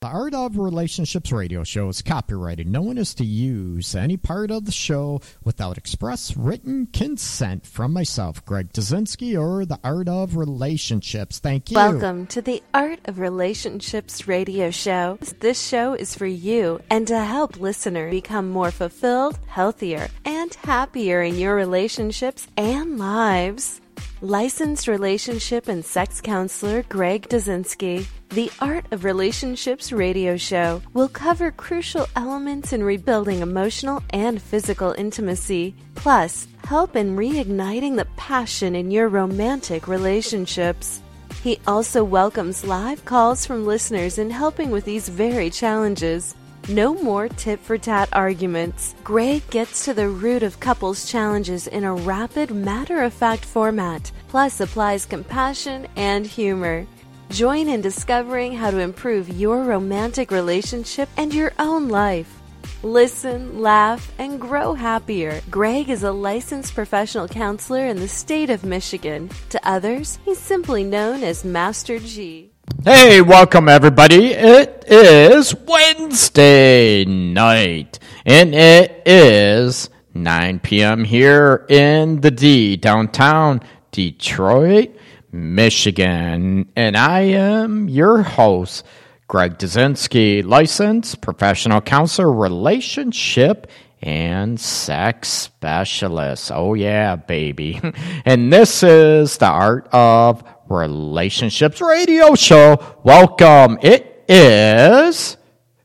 The Art of Relationships radio show is copyrighted. No one is to use any part of the show without express written consent from myself, Greg Dudzinski, or the Art of Relationships. Thank you. Welcome to the Art of Relationships radio show. This show is for you and to help listeners become more fulfilled, healthier, and happier in your relationships and lives. Licensed relationship and sex counselor Greg Dudzinski. The Art of Relationships radio show will cover crucial elements in rebuilding emotional and physical intimacy, plus, help in reigniting the passion in your romantic relationships. He also welcomes live calls from listeners in helping with these very challenges. No more tit for tat arguments. Greg gets to the root of couples' challenges in a rapid, matter of fact format, plus applies compassion and humor. Join in discovering how to improve your romantic relationship and your own life. Listen, laugh, and grow happier. Greg is a licensed professional counselor in the state of Michigan. To others, he's simply known as Master G. Hey, welcome everybody. It is Wednesday night, and it is 9 p.m. here in the D, downtown Detroit, Michigan. And I am your host, Greg Dudzinski, licensed professional counselor, relationship and sex specialist. Oh, yeah, baby. And this is the Art of Relationships radio show. Welcome. It is,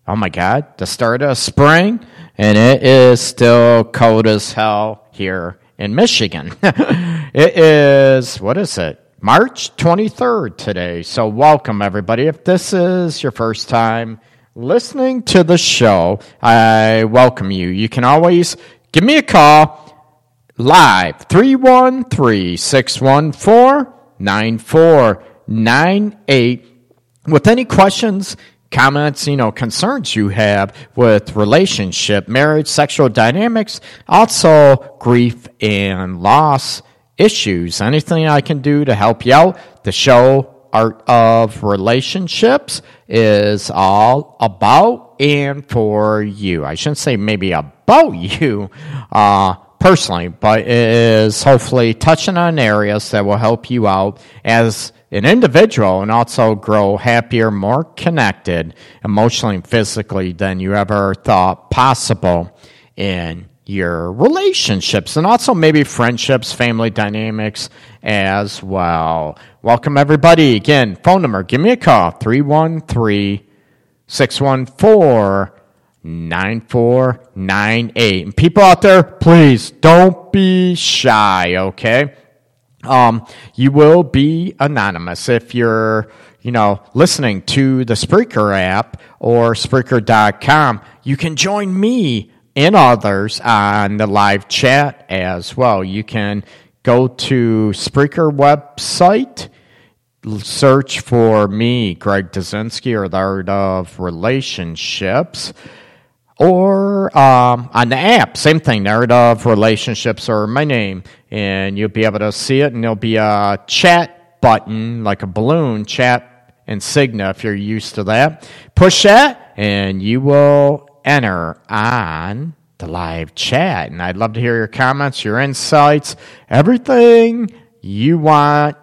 oh my God, the start of spring, and it is still cold as hell here in Michigan. it is, what is it? March 23rd today. So, welcome everybody. If this is your first time listening to the show, I welcome you. You can always give me a call live 313 614 9498 with any questions, comments, you know, concerns you have with relationship, marriage, sexual dynamics, also grief and loss issues. Anything I can do to help you out, the show Art of Relationships is all about and for you. I shouldn't say maybe about you, uh, personally, but it is hopefully touching on areas that will help you out as an individual and also grow happier, more connected emotionally and physically than you ever thought possible in your relationships and also maybe friendships, family dynamics as well. Welcome everybody. Again, phone number, give me a call, 313 614 9498. And people out there, please don't be shy, okay? Um, you will be anonymous if you're, you know, listening to the Spreaker app or Spreaker.com. You can join me and others on the live chat as well. You can go to Spreaker website, search for me, Greg Dudzinski, or the Art of Relationships or um, on the app, same thing, Narrative Relationships or my name, and you'll be able to see it, and there'll be a chat button, like a balloon chat insignia if you're used to that. Push that, and you will enter on the live chat. And I'd love to hear your comments, your insights, everything you want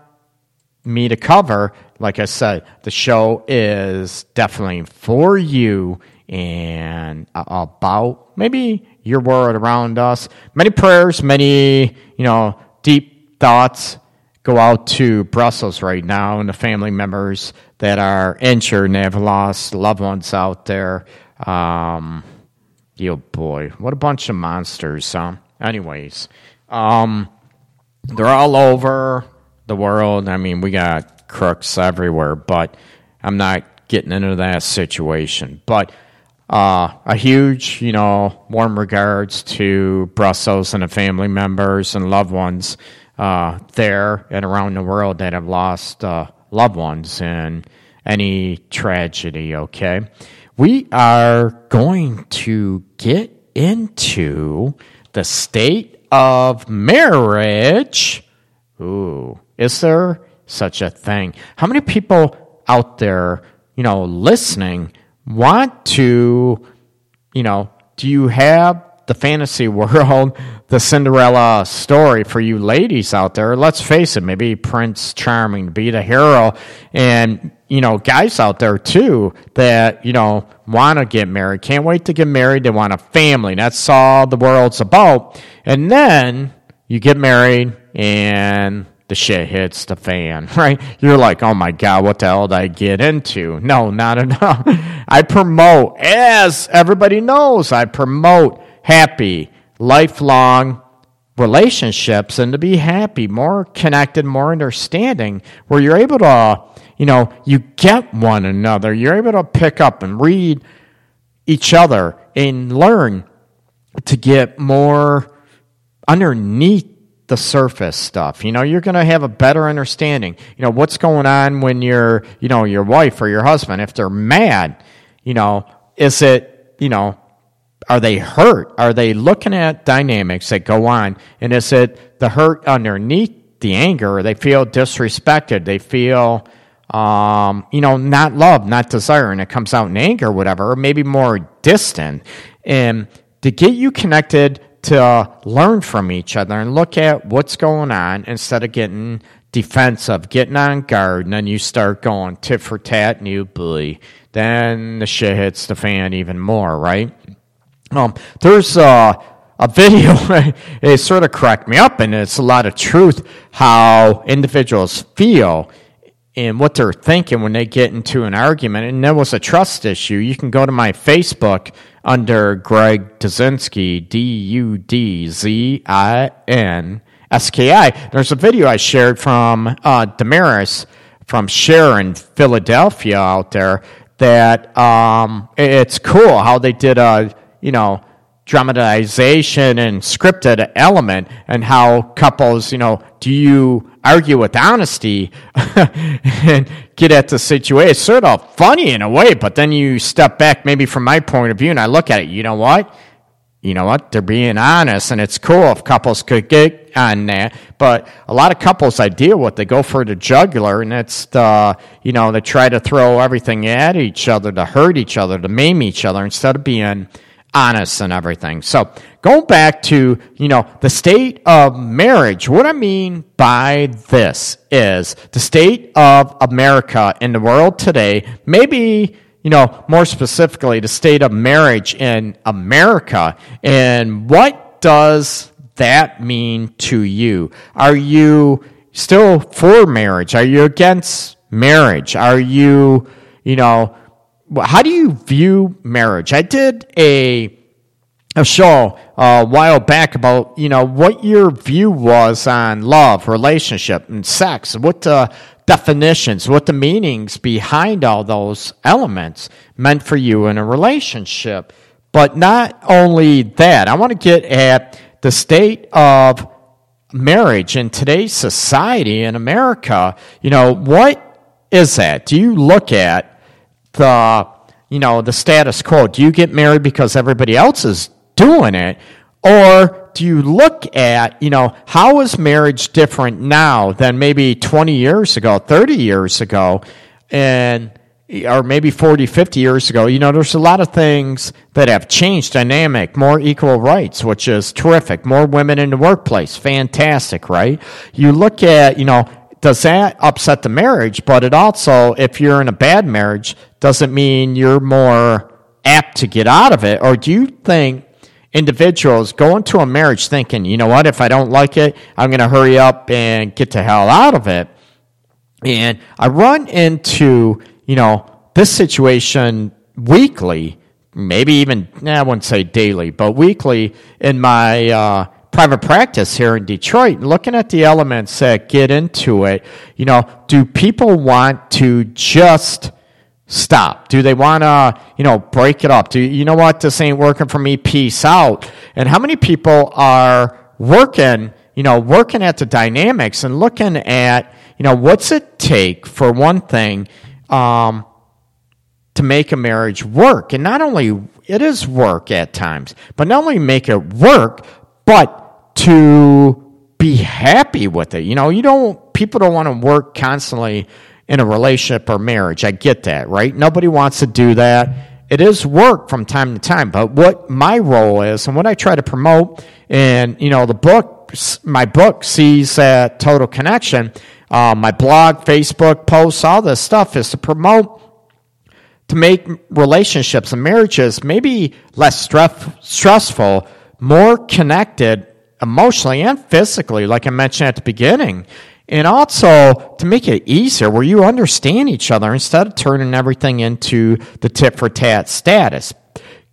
me to cover. Like I said, the show is definitely for you and about maybe your world around us. Many prayers, many, you know, deep thoughts go out to Brussels right now and the family members that are injured and have lost loved ones out there. Um, yo, boy, what a bunch of monsters, huh? Anyways, um, they're all over the world. I mean, we got crooks everywhere, but I'm not getting into that situation. But uh, a huge, you know, warm regards to Brussels and the family members and loved ones uh, there and around the world that have lost uh, loved ones in any tragedy, okay? We are going to get into the state of marriage. Ooh, is there such a thing? How many people out there, you know, listening want to, you know, do you have the fantasy world, the Cinderella story for you ladies out there? Let's face it, maybe Prince Charming be the hero, and you know, guys out there too that you know want to get married, can't wait to get married. They want a family. That's all the world's about. And then you get married, and the shit hits the fan, right? You're like, oh my God, what the hell did I get into? No, not enough. I promote, as everybody knows, I promote happy, lifelong relationships and to be happy, more connected, more understanding, where you're able to, you know, you get one another. You're able to pick up and read each other and learn to get more underneath the surface stuff. You know, you're going to have a better understanding. You know, what's going on when your, you know, your wife or your husband, if they're mad, you know, is it, you know, are they hurt? Are they looking at dynamics that go on? And is it the hurt underneath the anger? They feel disrespected. They feel, um, you know, not loved, not desired, and it comes out in anger, whatever, or maybe more distant. And to get you connected to learn from each other and look at what's going on instead of getting defensive, getting on guard, and then you start going tit for tat and you bully. Then the shit hits the fan even more, right? Um, there's a, a video, it sort of cracked me up, and it's a lot of truth how individuals feel and what they're thinking when they get into an argument. And there was a trust issue. You can go to my Facebook under Greg Dudzinski, D U D Z I N S K I. There's a video I shared from uh, Damaris from Sharon, Philadelphia, out there. That um, it's cool how they did a you know dramatization and scripted element and how couples, you know, do you argue with honesty and get at the situation? It's sort of funny in a way, but then you step back, maybe from my point of view, and I look at it, you know what? You know what? They're being honest, and it's cool if couples could get on that. But a lot of couples I deal with, they go for the jugular, and it's the, you know, they try to throw everything at each other to hurt each other, to maim each other, instead of being honest and everything. So going back to, you know, the state of marriage, what I mean by this is the state of America in the world today, maybe, you know, more specifically, the state of marriage in America. And what does that mean to you? Are you still for marriage? Are you against marriage? Are you, you know, how do you view marriage? I did a a show uh, a while back about you know what your view was on love, relationship, and sex. What the definitions, what the meanings behind all those elements meant for you in a relationship. But not only that, I want to get at the state of marriage in today's society in America. You know, what is that? Do you look at the you know the status quo? Do you get married because everybody else is doing it, or do you look at you know how is marriage different now than maybe 20 years ago, 30 years ago, and or maybe 40, 50 years ago, you know, there's a lot of things that have changed dynamic, more equal rights, which is terrific, more women in the workplace, fantastic, right? You look at, you know, does that upset the marriage? But it also, if you're in a bad marriage, doesn't mean you're more apt to get out of it. Or do you think individuals go into a marriage thinking, you know what, if I don't like it, I'm going to hurry up and get the hell out of it? And I run into, you know, this situation weekly, maybe even, I wouldn't say daily, but weekly in my, uh, private practice here in Detroit, looking at the elements that get into it, you know, do people want to just stop? Do they want to, you know, break it up? Do you know what? This ain't working for me. Peace out. And how many people are working, you know, working at the dynamics and looking at, you know, what's it take for one thing, um, to make a marriage work. And not only it is work at times, but not only make it work, but to be happy with it. You know, you don't, people don't want to work constantly in a relationship or marriage. I get that, right? Nobody wants to do that. it is work from time to time. But what my role is and what I try to promote, and you know, the book, my book sees that total connection. Uh, my blog, Facebook posts, all this stuff is to promote to make relationships and marriages maybe less stress, stressful, more connected emotionally and physically, like I mentioned at the beginning. And also to make it easier where you understand each other instead of turning everything into the tit for tat status.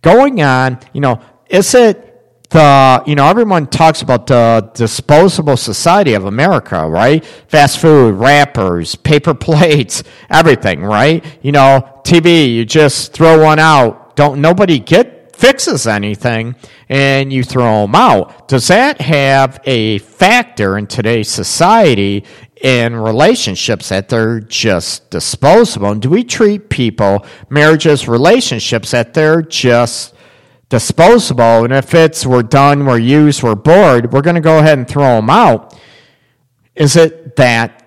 Going on, you know, is it the you know everyone talks about the disposable society of America, right? Fast food, wrappers, paper plates, everything, right? You know, TV, you just throw one out. Don't nobody get fixes anything and you throw them out. Does that have a factor in today's society in relationships that they're just disposable? And do we treat people, marriages, relationships that they're just disposable, and if it's we're done, we're used, we're bored, we're going to go ahead and throw them out. Is it that,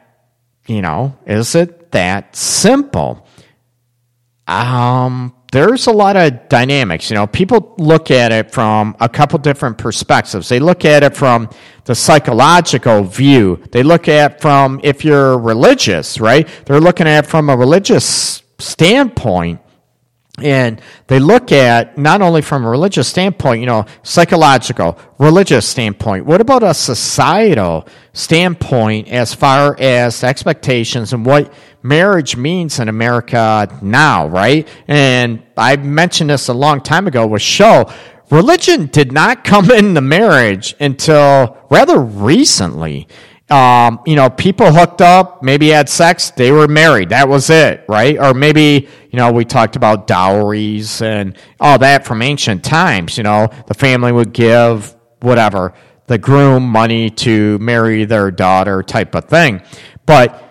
you know, is it that simple? Um, there's a lot of dynamics. You know, people look at it from a couple different perspectives. They look at it from the psychological view. They look at from if you're religious, right? They're looking at from a religious standpoint. And they look at not only from a religious standpoint, you know, psychological, religious standpoint. What about a societal standpoint as far as expectations and what marriage means in America now, right? And I mentioned this a long time ago with show. Religion did not come into marriage until rather recently. Um, you know, people hooked up, maybe had sex, they were married. That was it, right? Or maybe, you know, we talked about dowries and all that from ancient times. You know, the family would give whatever, the groom money to marry their daughter type of thing. But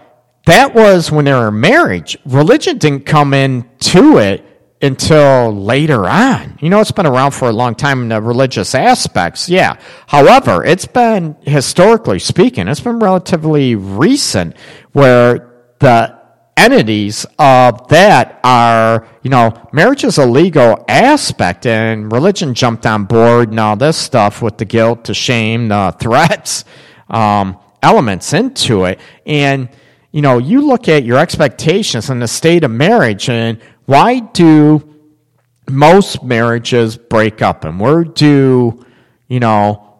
that was when they were married. Religion didn't come into it until later on. You know, it's been around for a long time in the religious aspects, yeah. However, it's been, historically speaking, it's been relatively recent where the entities of that are, you know, marriage is a legal aspect and religion jumped on board and all this stuff with the guilt, the shame, the threats, um, elements into it. And, you know, you look at your expectations and the state of marriage and why do most marriages break up and where do, you know,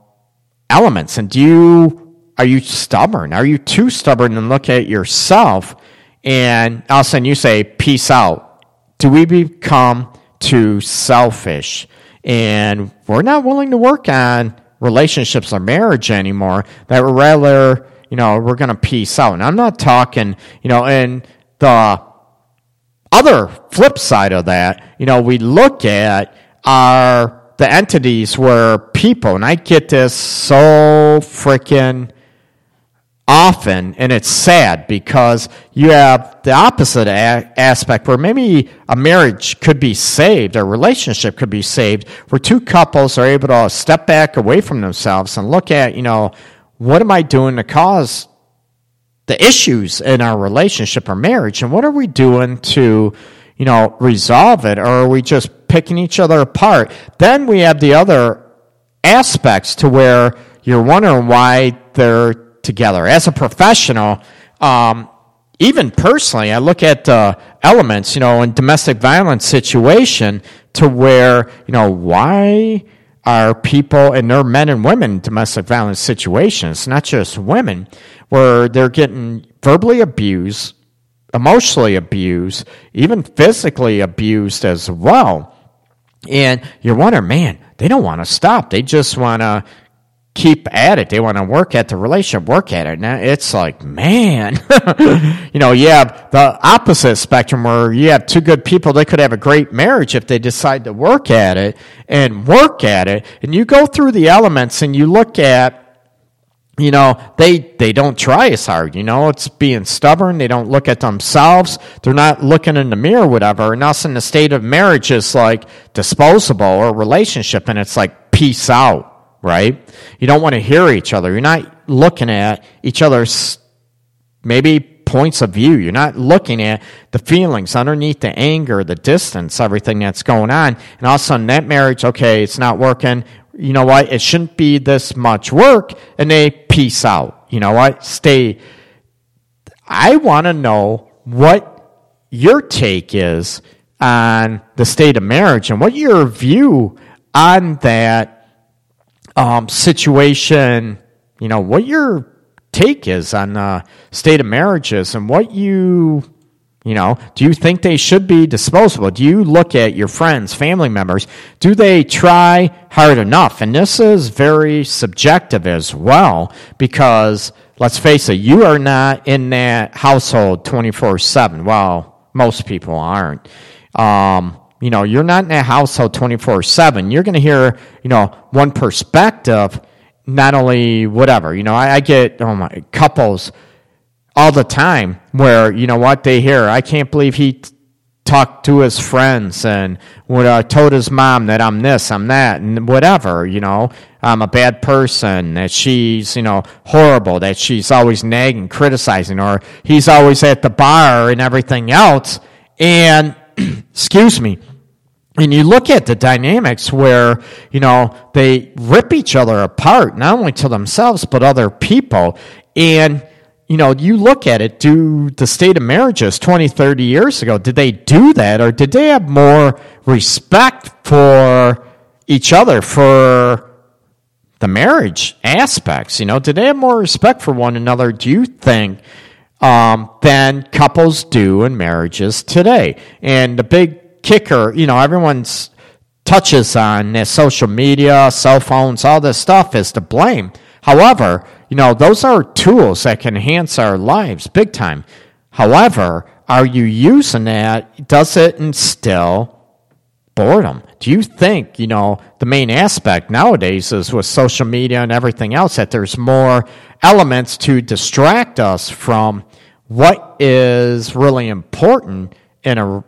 elements and do you, are you stubborn? Are you too stubborn and look at yourself and all of a sudden you say, peace out? Do we become too selfish? And we're not willing to work on relationships or marriage anymore, that we're rather, you know, we're going to peace out. And I'm not talking, you know, in the other flip side of that, you know, we look at are the entities where people, and I get this so freaking often, and it's sad because you have the opposite a- aspect where maybe a marriage could be saved, a relationship could be saved, where two couples are able to step back away from themselves and look at, you know, what am I doing to cause the issues in our relationship or marriage? And what are we doing to you know resolve it? Or are we just picking each other apart? Then we have the other aspects to where you're wondering why they're together. As a professional um, even personally i look at the elements you know in domestic violence situation to where you know why are people and they're men and women in domestic violence situations not just women where they're getting verbally abused, emotionally abused, even physically abused as well. And you're wondering, man, they don't want to stop. They just want to keep at it. They want to work at the relationship, work at it. Now it's like, man, you know, you have the opposite spectrum where you have two good people. They could have a great marriage if they decide to work at it and work at it. And you go through the elements and you look at you know they they don't try as hard you know it's being stubborn they don't look at themselves they're not looking in the mirror whatever and us in the state of marriage is like disposable or relationship and it's like peace out right you don't want to hear each other you're not looking at each other's maybe points of view. You're not looking at the feelings underneath the anger, the distance, everything that's going on. And all of a sudden, that marriage, okay, it's not working. You know what? It shouldn't be this much work. And they peace out. You know what? Stay. I want to know what your take is on the state of marriage and what your view on that um, situation, you know, what your take is on the state of marriages and what you, you know, do you think they should be disposable? Do you look at your friends, family members? Do they try hard enough? And this is very subjective as well because let's face it, you are not in that household 24 7. Well, most people aren't. Um, you know, you're not in a household 24 7. You're going to hear, you know, one perspective, not only whatever. You know, I, I get, oh my, couples all the time where, you know what, they hear, I can't believe he t- talked to his friends and would uh, told his mom that I'm this, I'm that, and whatever, you know, I'm a bad person, that she's, you know, horrible, that she's always nagging, criticizing, or he's always at the bar and everything else. And, excuse me, and you look at the dynamics where you know they rip each other apart not only to themselves but other people. And you know you look at it do the state of marriages 20 30 years ago did they do that? Or did they have more respect for each other for the marriage aspects? You know did they have more respect for one another do you think um, than couples do in marriages today? And the big kicker, you know, everyone's touches on their social media, cell phones, all this stuff is to blame. However, you know, those are tools that can enhance our lives big time. However, are you using that? Does it instill boredom? Do you think, you know, the main aspect nowadays is with social media and everything else that there's more elements to distract us from what is really important in a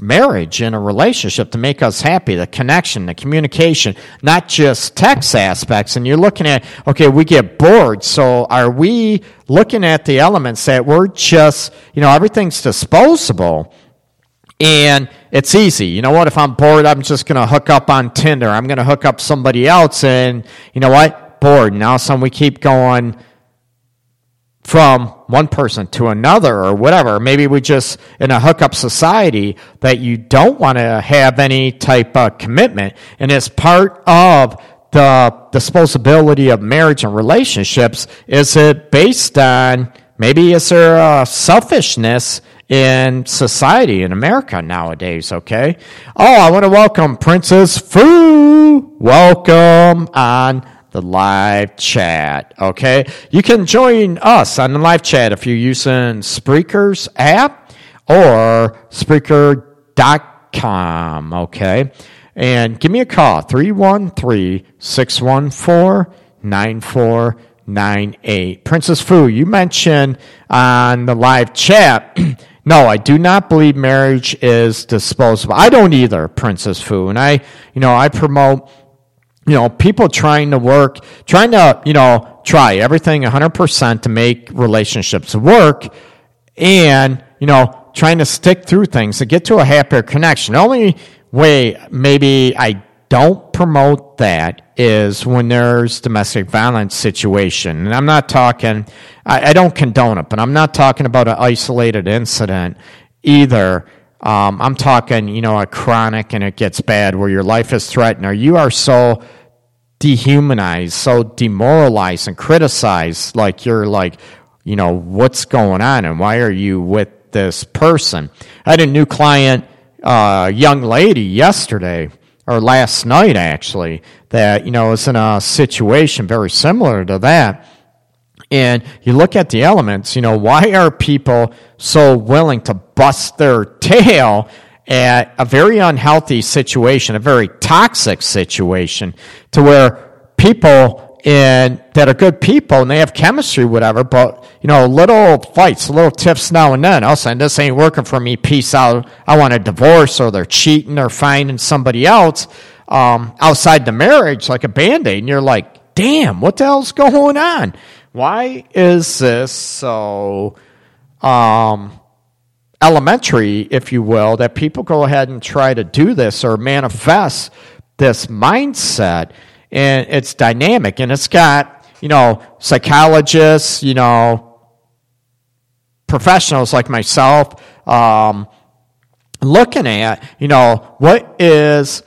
marriage in a relationship to make us happy the connection the communication not just text aspects. And you're looking at okay we get bored so are we looking at the elements that we're just you know everything's disposable. And it's easy. You know what? If i'm bored i'm just going to hook up on tinder. I'm going to hook up somebody else and you know what? Bored. Now some we keep going from one person to another or whatever. Maybe we just, in a hookup society, that you don't want to have any type of commitment. And as part of the disposability of marriage and relationships, is it based on maybe is there a selfishness in society in America nowadays, okay? Oh, I want to welcome Princess Fu. Welcome on the live chat. Okay, you can join us on the live chat if you're using Spreaker's app or Spreaker.com. Okay, and give me a call 313 614 9498. Princess Fu, you mentioned on the live chat. No, I do not believe marriage is disposable. I don't either, Princess Fu. And I, you know, I promote you know, people trying to work, trying to, you know, try everything 100% to make relationships work and, you know, trying to stick through things to get to a happier connection. The only way maybe I don't promote that is when there's domestic violence situation. And I'm not talking, I, I don't condone it, but I'm not talking about an isolated incident either. Um, I'm talking, you know, a chronic and it gets bad where your life is threatened or you are so dehumanized, so demoralized and criticized. Like you're like, you know, what's going on and why are you with this person? I had a new client, uh, young lady yesterday or last night actually that, you know, was in a situation very similar to that. And you look at the elements, you know, why are people so willing to bust their tail at a very unhealthy situation, a very toxic situation, to where people in that are good people and they have chemistry, whatever, but you know, little fights, little tiffs now and then. All of a this ain't working for me. Peace out. I want a divorce, or they're cheating, or finding somebody else um, outside the marriage, like a band aid, and you're like, damn, what the hell's going on? Why is this so? um, elementary, if you will, that people go ahead and try to do this or manifest this mindset. And it's dynamic and it's got, you know, psychologists, you know, professionals like myself, um, looking at, you know, what is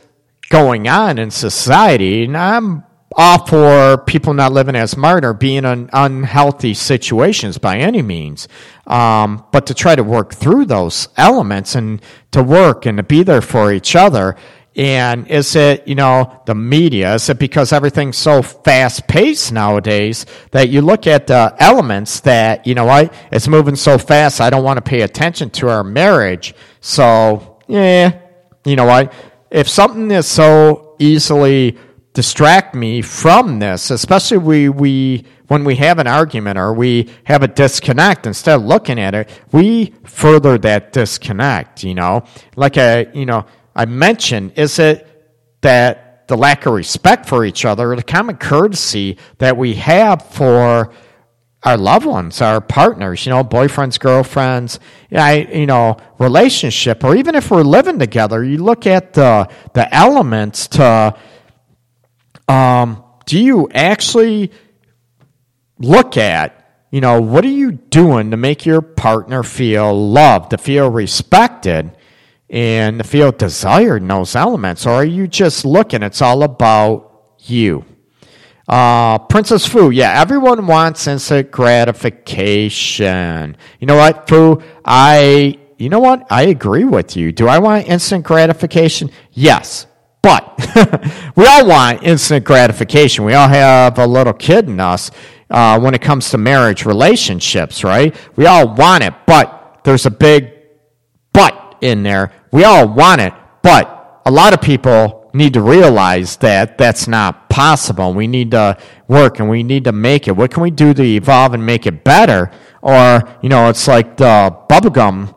going on in society. And I'm all for people not living as smart or being in unhealthy situations by any means. Um, but to try to work through those elements and to work and to be there for each other. And is it, you know, the media? Is it because everything's so fast paced nowadays that you look at the elements that, you know what, it's moving so fast, I don't want to pay attention to our marriage. So, yeah, you know what? If something is so easily distract me from this, especially we, we when we have an argument or we have a disconnect, instead of looking at it, we further that disconnect, you know. Like I you know, I mentioned, is it that the lack of respect for each other, the common courtesy that we have for our loved ones, our partners, you know, boyfriends, girlfriends, I, you know, relationship, or even if we're living together, you look at the the elements to um, do you actually look at, you know, what are you doing to make your partner feel loved, to feel respected, and to feel desired in those elements? Or are you just looking, it's all about you? Uh, Princess Fu, yeah, everyone wants instant gratification. You know what, Fu? I, you know what? I agree with you. Do I want instant gratification? Yes. But we all want instant gratification. We all have a little kid in us uh, when it comes to marriage relationships, right? We all want it, but there's a big but in there. We all want it, but a lot of people need to realize that that's not possible. We need to work and we need to make it. What can we do to evolve and make it better? Or, you know, it's like the bubblegum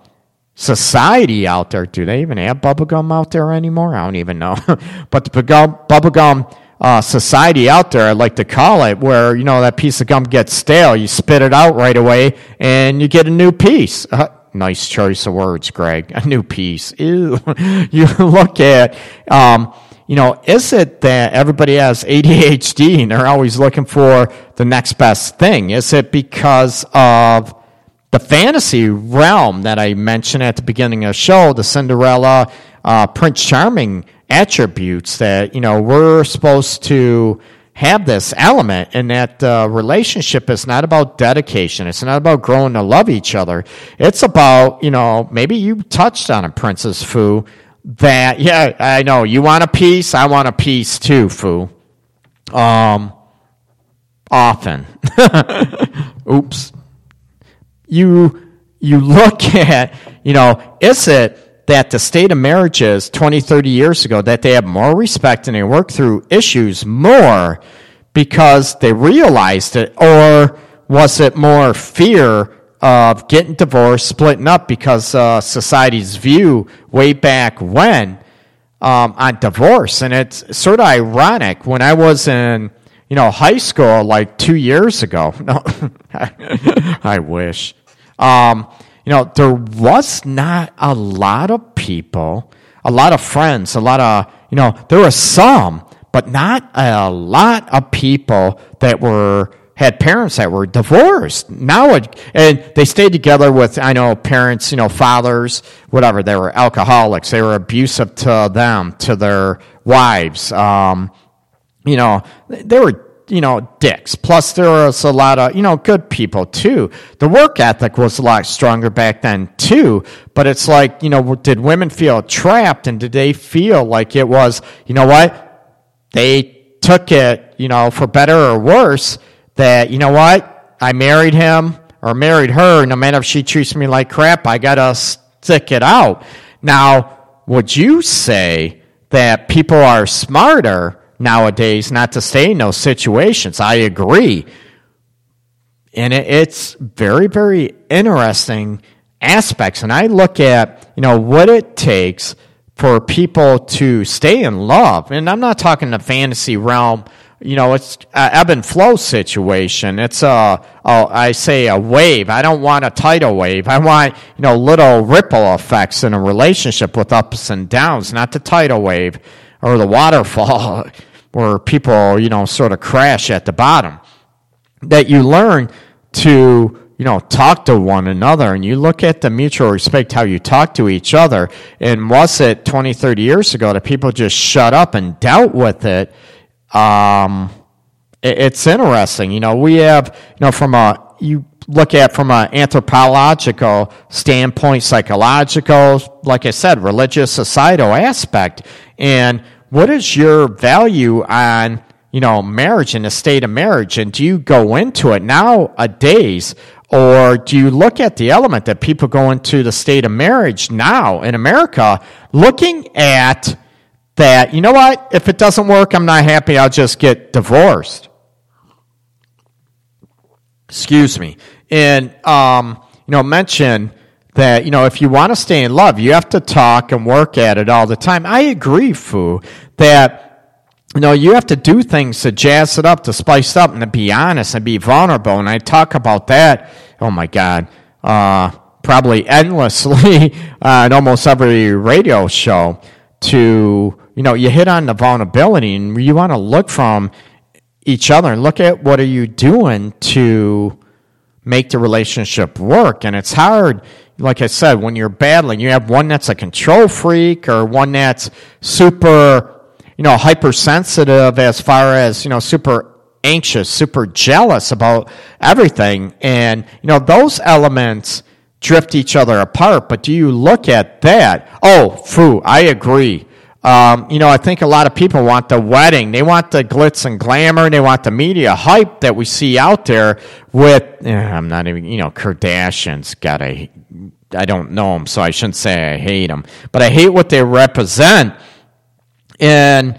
society out there. Do they even have bubblegum out there anymore? I don't even know. but the bubblegum uh, society out there, I like to call it, where, you know, that piece of gum gets stale, you spit it out right away, and you get a new piece. Uh, nice choice of words, Greg. A new piece. Ew. you look at, um, you know, is it that everybody has ADHD and they're always looking for the next best thing? Is it because of the fantasy realm that I mentioned at the beginning of the show, the Cinderella, uh, Prince Charming attributes that, you know, we're supposed to have this element and that uh, relationship is not about dedication. It's not about growing to love each other. It's about, you know, maybe you touched on it, Princess Fu, that, yeah, I know, you want a piece, I want a piece too, Fu. Um, often. Oops you you look at, you know, is it that the state of marriages 20, 30 years ago that they have more respect and they work through issues more because they realized it, or was it more fear of getting divorced, splitting up because uh, society's view way back when um, on divorce? And it's sort of ironic when I was in you know high school like two years ago. No, I wish. Um, you know, there was not a lot of people, a lot of friends, a lot of, you know, there were some, but not a lot of people that were, had parents that were divorced. Now, and they stayed together with, I know, parents, you know, fathers, whatever. They were alcoholics. They were abusive to them, to their wives. Um, you know, they were you know, dicks. Plus, there was a lot of, you know, good people too. The work ethic was a lot stronger back then too. But it's like, you know, did women feel trapped and did they feel like it was, you know what? They took it, you know, for better or worse that, you know what? I married him or married her. No matter if she treats me like crap, I got to stick it out. Now, would you say that people are smarter nowadays not to stay in those situations. I agree. And it's very, very interesting aspects. And I look at, you know, what it takes for people to stay in love. And I'm not talking the fantasy realm, you know, it's a ebb and flow situation. It's a, a, I say a wave. I don't want a tidal wave. I want, you know, little ripple effects in a relationship with ups and downs, not the tidal wave or the waterfall where people, you know, sort of crash at the bottom. That you learn to, you know, talk to one another and you look at the mutual respect, how you talk to each other. And was it 20, 30 years ago that people just shut up and dealt with it? Um, it, it's interesting. You know, we have, you know, from a, you look at from an anthropological standpoint, psychological, like I said, religious, societal aspect. And what is your value on, you know, marriage and the state of marriage? And do you go into it nowadays? Or do you look at the element that people go into the state of marriage now in America, looking at that, you know what, if it doesn't work, I'm not happy, I'll just get divorced. Excuse me. And, um, you know, mention that, you know, if you want to stay in love, you have to talk and work at it all the time. I agree, Fu, that, you know, you have to do things to jazz it up, to spice it up, and to be honest and be vulnerable. And I talk about that, oh my God, uh, probably endlessly uh, in almost every radio show to you know, you hit on the vulnerability and you want to look from each other and look at what are you doing to make the relationship work. And it's hard, like I said, when you're battling, you have one that's a control freak or one that's super, you know, hypersensitive as far as, you know, super anxious, super jealous about everything. And, you know, those elements drift each other apart. But do you look at that? Oh, Fu, I agree. Um, you know, I think a lot of people want the wedding. They want the glitz and glamour. They want the media hype that we see out there with, eh, I'm not even, you know, Kardashians. got I, I don't know them, so I shouldn't say I hate them. But I hate what they represent. And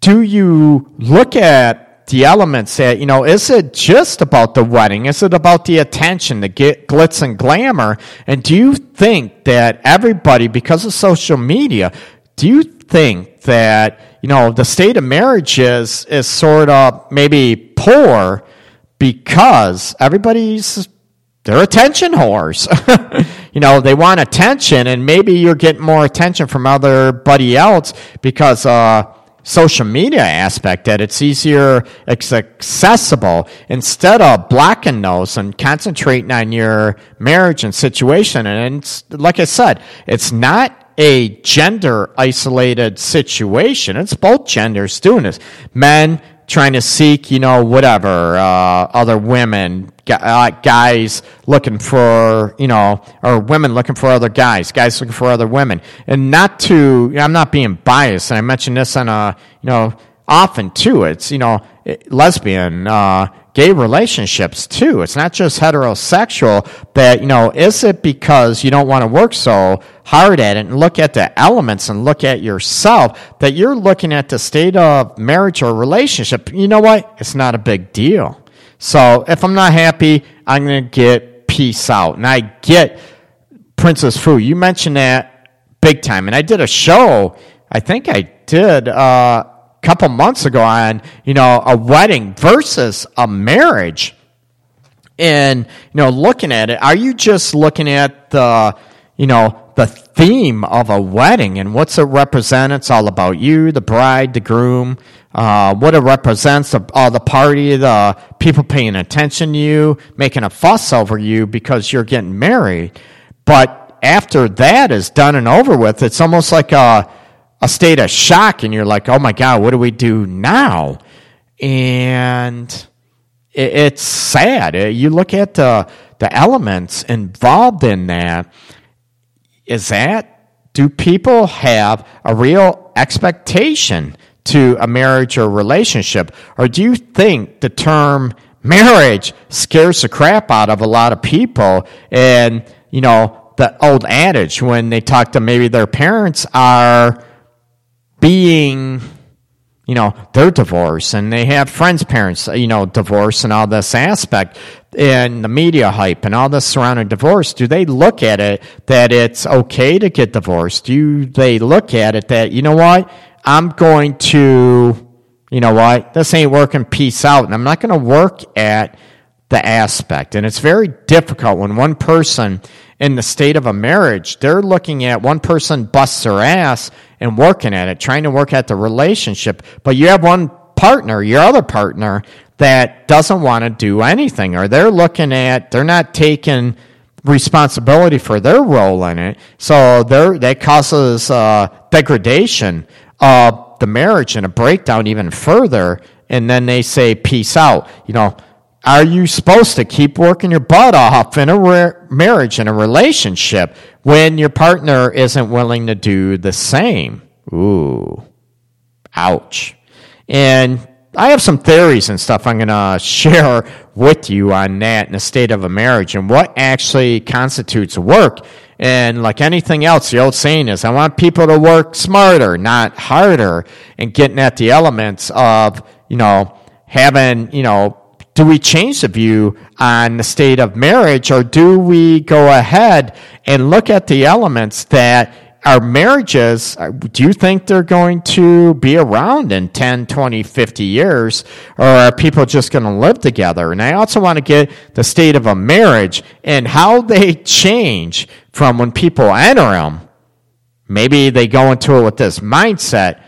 do you look at the elements that, you know, is it just about the wedding? Is it about the attention, the get glitz and glamour? And do you think that everybody, because of social media, do you think that you know the state of marriage is is sort of maybe poor because everybody's they're attention whores. you know, they want attention, and maybe you're getting more attention from other buddy else because uh, social media aspect that it's easier, it's accessible instead of blocking those and concentrating on your marriage and situation. And like I said, it's not a gender isolated situation. It's both genders doing this. Men trying to seek, you know, whatever, uh, other women, uh, guys looking for, you know, or women looking for other guys, guys looking for other women. And not to, I'm not being biased, and I mentioned this on a, you know, often too. It's, you know, lesbian, uh, gay relationships too. It's not just heterosexual that, you know, is it because you don't want to work so hard at it and look at the elements and look at yourself that you're looking at the state of marriage or relationship? You know what? It's not a big deal. So if I'm not happy, I'm going to get peace out. And I get Princess Fu. You mentioned that big time. And I did a show, I think I did, uh, couple months ago on, you know, a wedding versus a marriage. And, you know, looking at it, are you just looking at the, you know, the theme of a wedding and what's it represent? It's all about you, the bride, the groom, uh, what it represents, the, uh, the party, the people paying attention to you, making a fuss over you because you're getting married. But after that is done and over with, it's almost like a, a state of shock and you're like, oh my God, what do we do now? And it, it's sad. You look at the, the elements involved in that. Is that, do people have a real expectation to a marriage or relationship? Or do you think the term marriage scares the crap out of a lot of people and, you know, the old adage when they talk to maybe their parents are being you know their divorce and they have friends parents you know divorce and all this aspect and the media hype and all this surrounding divorce. Do they look at it that it's okay to get divorced? Do they look at it that you know what? I'm going to you know what, this ain't working, peace out. And I'm not going to work at the aspect. And it's very difficult when one person in the state of a marriage, they're looking at one person busts their ass and working at it, trying to work at the relationship. But you have one partner, your other partner, that doesn't want to do anything, or they're looking at, they're not taking responsibility for their role in it. So there, that causes uh, degradation of the marriage and a breakdown even further. And then they say, peace out. You know, are you supposed to keep working your butt off in a re- marriage, in a relationship, when your partner isn't willing to do the same? Ooh, ouch. And I have some theories and stuff I'm going to share with you on that in the state of a marriage and what actually constitutes work. And like anything else, the old saying is, I want people to work smarter, not harder, and getting at the elements of, you know, having, you know, do we change the view on the state of marriage or do we go ahead and look at the elements that our marriages, uh, do you think they're going to be around in 10, 20, 50 years? Or are people just going to live together? And I also want to get the state of a marriage and how they change from when people enter them. Maybe they go into it with this mindset.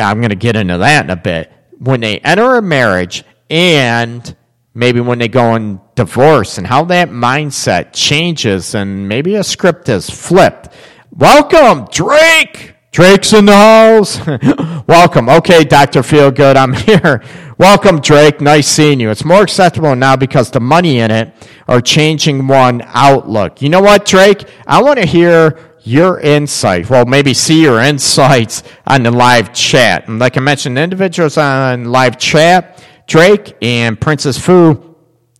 I'm going to get into that in a bit. When they enter a marriage and maybe when they go in divorce and how that mindset changes and maybe a script is flipped Welcome, Drake. Drake's in the house. Welcome. Okay, Dr. Feelgood, I'm here. Welcome, Drake. Nice seeing you. It's more acceptable now because the money in it are changing one outlook. You know what, Drake? I want to hear your insight. Well, maybe see your insights on the live chat. And like I mentioned, individuals on live chat, Drake and Princess Fu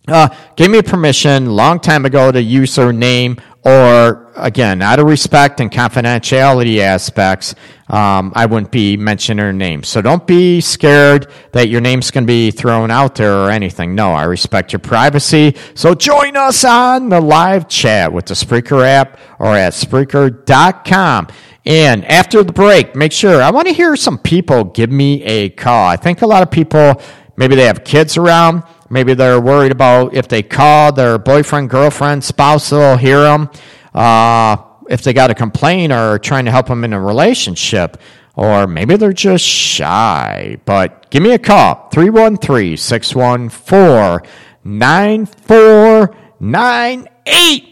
uh, gave me permission long time ago to use her name or again, out of respect and confidentiality aspects, um, I wouldn't be mentioning her name. So don't be scared that your name's going to be thrown out there or anything. No, I respect your privacy. So join us on the live chat with the Spreaker app or at Spreaker.com. And after the break, make sure I want to hear some people give me a call. I think a lot of people, maybe they have kids around Maybe they're worried about if they call their boyfriend, girlfriend, spouse, they'll hear them. Uh, if they got to complain or trying to help them in a relationship. Or maybe they're just shy. But give me a call 313 614 9498.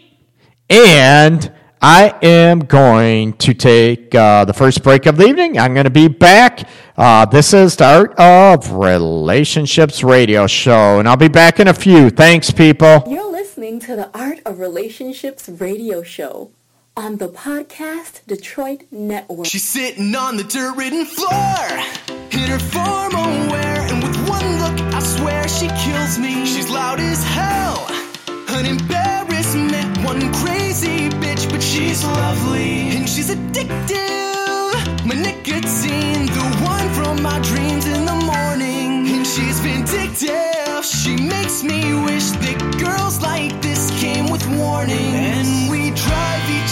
And I am going to take uh, the first break of the evening. I'm going to be back. Uh, this is the Art of Relationships radio show, and I'll be back in a few. Thanks, people. You're listening to the Art of Relationships radio show on the Podcast Detroit Network. She's sitting on the dirt ridden floor in her formal wear, and with one look, I swear she kills me. She's loud as hell, an embarrassment, one crazy bitch, but she's lovely and she's addictive. My nicotine, the one from my dreams in the morning, and she's vindictive. She makes me wish that girls like this came with warnings, and we drive each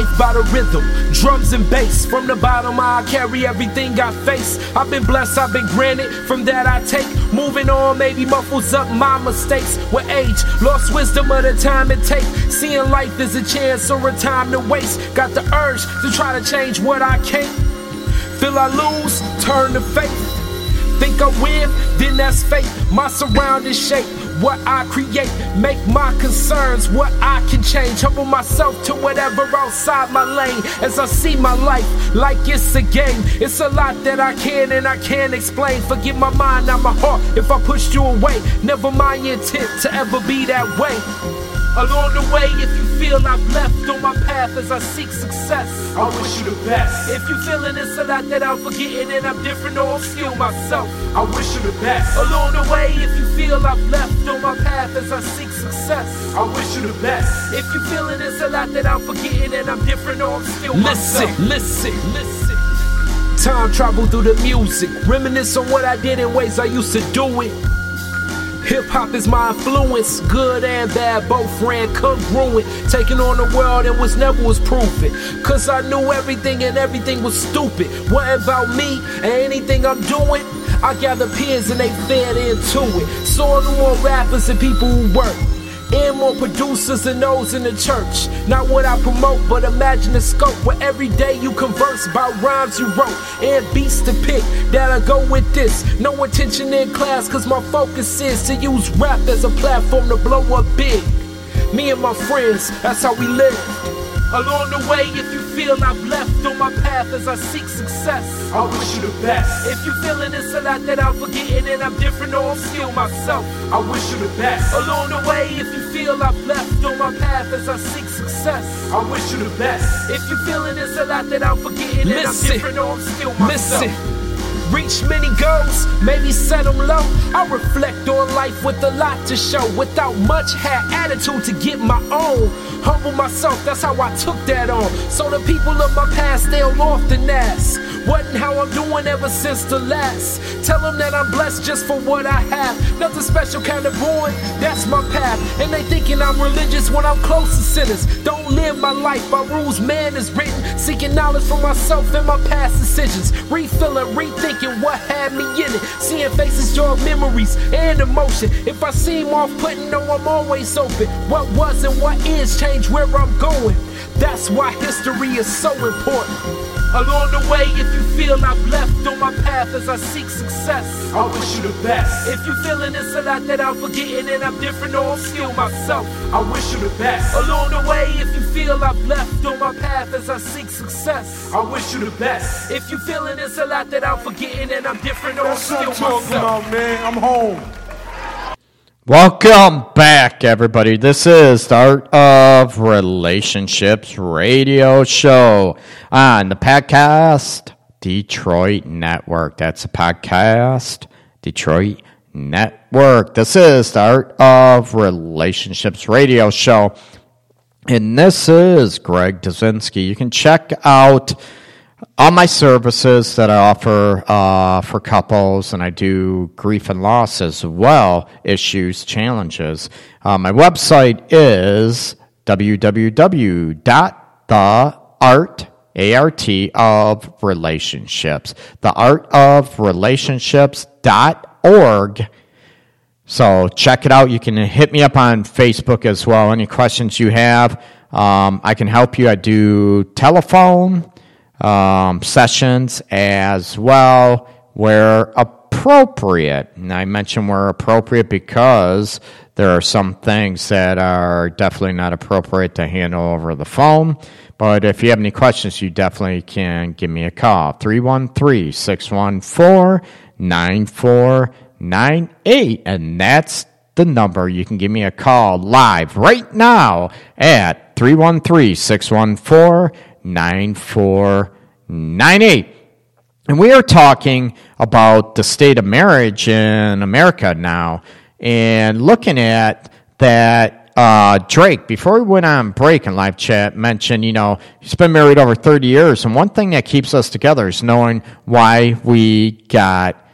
life by the rhythm, drums and bass. From the bottom, I carry everything I face. I've been blessed, I've been granted. From that, I take. Moving on, maybe muffles up my mistakes. With age, lost wisdom of the time it takes. Seeing life as a chance or a time to waste. Got the urge to try to change what I can't. Feel I lose, turn to faith. Think I win, then that's fate. My surroundings shape what I create. Make my concerns what I can change. Humble myself to whatever outside my lane. As I see my life like it's a game. It's a lot that I can and I can't explain. Forget my mind, not my heart. If I pushed you away, never mind your intent to ever be that way. Along the way, if you feel I've left on my path as I seek success, I wish you the best. if you feeling it's a lot that I'm forgetting and I'm different or I'm still myself. I wish you the best. Along the way, if you feel I've left on my path as I seek success, I wish you the best. if you feeling it's a lot that I'm forgetting and I'm different or I'm still Listen, myself. listen, listen. Time travel through the music. Reminisce on what I did in ways I used to do it. Hip hop is my influence, good and bad, both ran congruent. Taking on the world and was never was proven. Cause I knew everything and everything was stupid. What about me and anything I'm doing? I gather peers and they fed into it. Saw no more rappers and people who work. And more producers than those in the church. Not what I promote, but imagine the scope where every day you converse about rhymes you wrote and beats to pick that'll go with this. No attention in class, cause my focus is to use rap as a platform to blow up big. Me and my friends, that's how we live. Along the way, if you feel I've left on my path as I seek success, I wish you the best. if you feeling it's a lot that I'm forgetting and I'm different or I'm still myself. I wish you the best. Along the way, if you feel I've left on my path as I seek success, I wish you the best. if you feeling it's a lot that I'm forgetting and I'm different or I'm still myself. Listen. Reach many goals, maybe set them low. I reflect on life with a lot to show. Without much, had attitude to get my own. Humble myself, that's how I took that on. So the people of my past, they'll often ask. Wasn't how I'm doing ever since the last. Tell them that I'm blessed just for what I have. Nothing special, kind of born, that's my path. And they thinking I'm religious when I'm close to sinners. Don't live my life by rules man is written. Seeking knowledge for myself and my past decisions. Refilling, rethinking what had me in it. Seeing faces, joy, memories, and emotion. If I seem off putting, no, I'm always open. What was and what is change where I'm going. That's why history is so important. Along the way, if you feel I've left on my path as I seek success, I wish you the best. if you feeling it's a lot that I'm forgetting and I'm different or I'm still myself. I wish you the best. Along the way, if you feel I've left on my path as I seek success, I wish you the best. if you feeling it's a lot that I'm forgetting and I'm different or I'm still myself. about, man. I'm home. Welcome back, everybody. This is the Art of Relationships radio show on the podcast Detroit Network. That's a podcast Detroit Network. This is the Art of Relationships radio show. And this is Greg Dudzinski. You can check out all my services that I offer uh, for couples, and I do grief and loss as well, issues, challenges. Uh, my website is www.theart, A-R-T, of relationships. The art of relationships.org. So check it out. You can hit me up on Facebook as well. Any questions you have, um, I can help you. I do telephone um, sessions as well where appropriate. And I mention where appropriate because there are some things that are definitely not appropriate to handle over the phone. But if you have any questions, you definitely can give me a call. 313 614 9498. And that's the number. You can give me a call live right now at 313 614 9498. And we are talking about the state of marriage in America now. and looking at that uh, Drake, before we went on break in live chat, mentioned, you know, he's been married over 30 years. And one thing that keeps us together is knowing why we got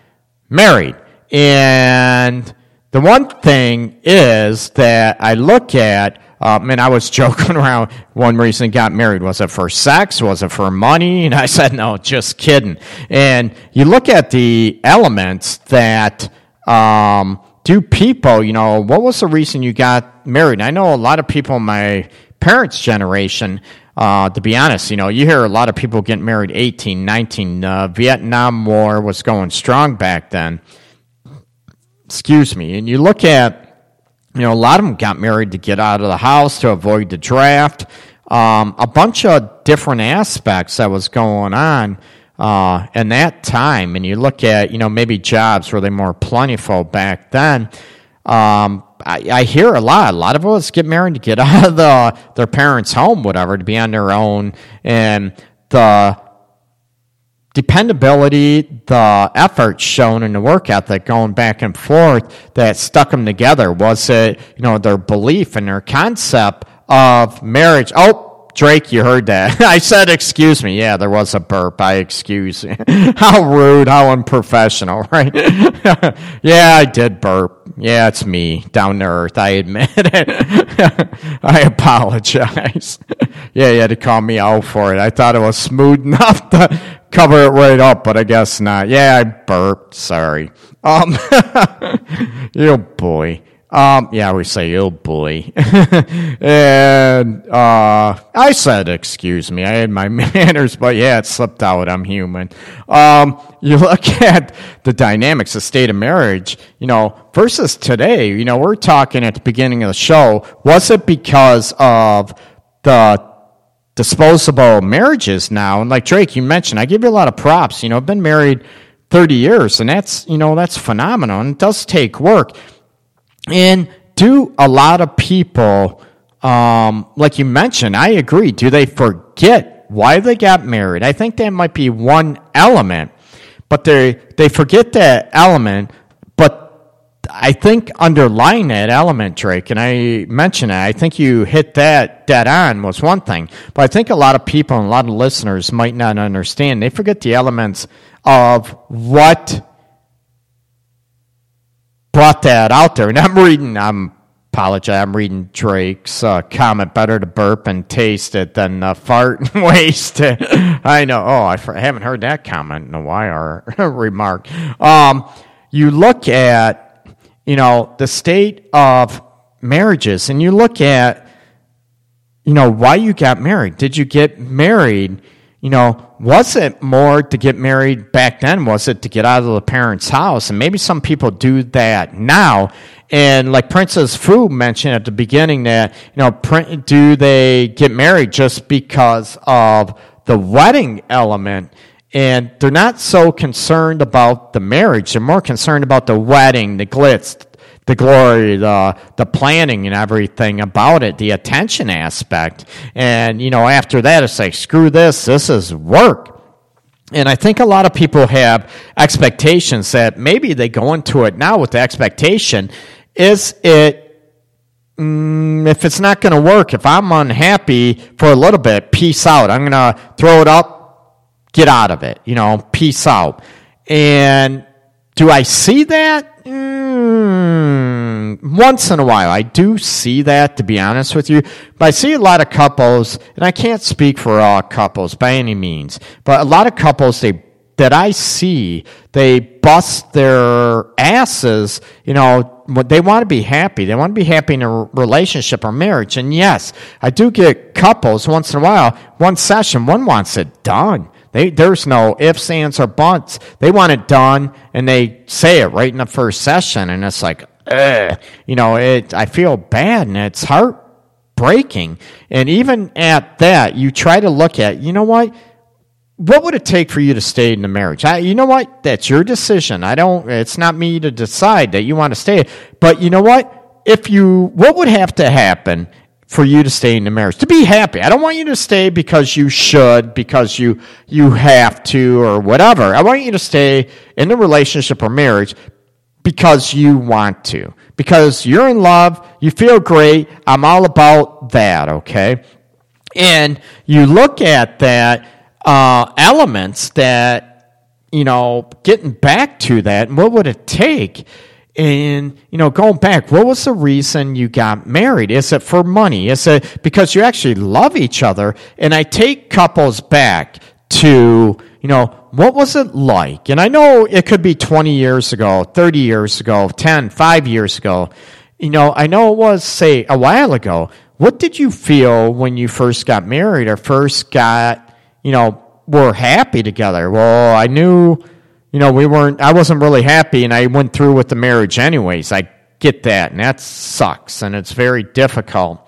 married. And the one thing is that I look at, um, and I was joking around one reason he got married. Was it for sex? Was it for money? And I said, no, just kidding. And you look at the elements that, um, do people, you know, what was the reason you got married? I know a lot of people in my parents' generation, uh, to be honest, you know, you hear a lot of people getting married 18, 19. Uh, Vietnam War was going strong back then. Excuse me. And you look at, you know, a lot of them got married to get out of the house, to avoid the draft. Um, a bunch of different aspects that was going on uh, in that time, and you look at, you know, maybe jobs were they more plentiful back then. Um, I, I, hear a lot. A lot of us get married to get out of the, their parents' home, whatever, to be on their own, and the dependability, the effort shown in the work ethic going back and forth that stuck them together. Was it, you know, their belief and their concept of marriage? Oh, Drake, you heard that. I said, excuse me. Yeah, there was a burp. I excuse. how rude, how unprofessional, right? yeah, I did burp. Yeah, it's me, down to earth. I admit it. I apologize. yeah, you had to call me out for it. I thought it was smooth enough to cover it right up, but I guess not. Yeah, I burped. Sorry. Um, you boy. Um, yeah, we say, oh boy. and uh, I said, excuse me, I had my manners, but yeah, it slipped out. I'm human. Um, you look at the dynamics, of state of marriage, you know, versus today, you know, we're talking at the beginning of the show. Was it because of the disposable marriages now? And like Drake, you mentioned, I give you a lot of props. You know, I've been married 30 years, and that's, you know, that's phenomenal. And it does take work and do a lot of people, um, like you mentioned, I agree, do they forget why they got married? I think that might be one element, but they, they forget that element, but I think underlying that element, Drake, and I mentioned it, I think you hit that dead on was one thing, but I think a lot of people and a lot of listeners might not understand. They forget the elements of what brought that out there. And I'm reading, I'm apologize, I'm reading Drake's uh, comment better to burp and taste it than uh, fart and waste it. I know. Oh, I haven't heard that comment in a while or remark. Um, you look at, you know, the state of marriages and you look at, you know, why you got married. Did you get married? You know, was it more to get married back then? Was it to get out of the parents' house? And maybe some people do that now. And like Princess Fu mentioned at the beginning that, you know, do they get married just because of the wedding element? And they're not so concerned about the marriage. They're more concerned about the wedding, the glitz, the glory, the the planning and everything about it, the attention aspect. And you know, after that, it's like screw this. This is work. And I think a lot of people have expectations that maybe they go into it now with the expectation: is it Mm, if it's not going to work, if I'm unhappy for a little bit, peace out. I'm going to throw it up, get out of it, you know, peace out. And do I see that? Mm, once in a while. I do see that, to be honest with you. But I see a lot of couples, and I can't speak for all couples by any means, but a lot of couples, they that I see, they bust their asses, you know, they want to be happy. They want to be happy in a relationship or marriage. And yes, I do get couples once in a while, one session, one wants it done. They, there's no ifs, ands, or buts. They want it done, and they say it right in the first session, and it's like, You know, it. I feel bad, and it's heartbreaking. And even at that, you try to look at, you know what? What would it take for you to stay in the marriage? I, you know what? That's your decision. I don't. It's not me to decide that you want to stay. But you know what? If you, what would have to happen for you to stay in the marriage to be happy i don't want you to stay because you should because you you have to or whatever i want you to stay in the relationship or marriage because you want to because you're in love, you feel great. I'm all about that, okay? And you look at that uh, elements that, you know, getting back to that, what would it take? And, you know, going back, what was the reason you got married? Is it for money? Is it because you actually love each other? And I take couples back to, you know, what was it like? And I know it could be 20 years ago, 30 years ago, 10, 5 years ago. You know, I know it was, say, a while ago. What did you feel when you first got married or first got, you know, were happy together? Well, I knew you know, we weren't, I wasn't really happy and I went through with the marriage anyways. I get that and that sucks and it's very difficult.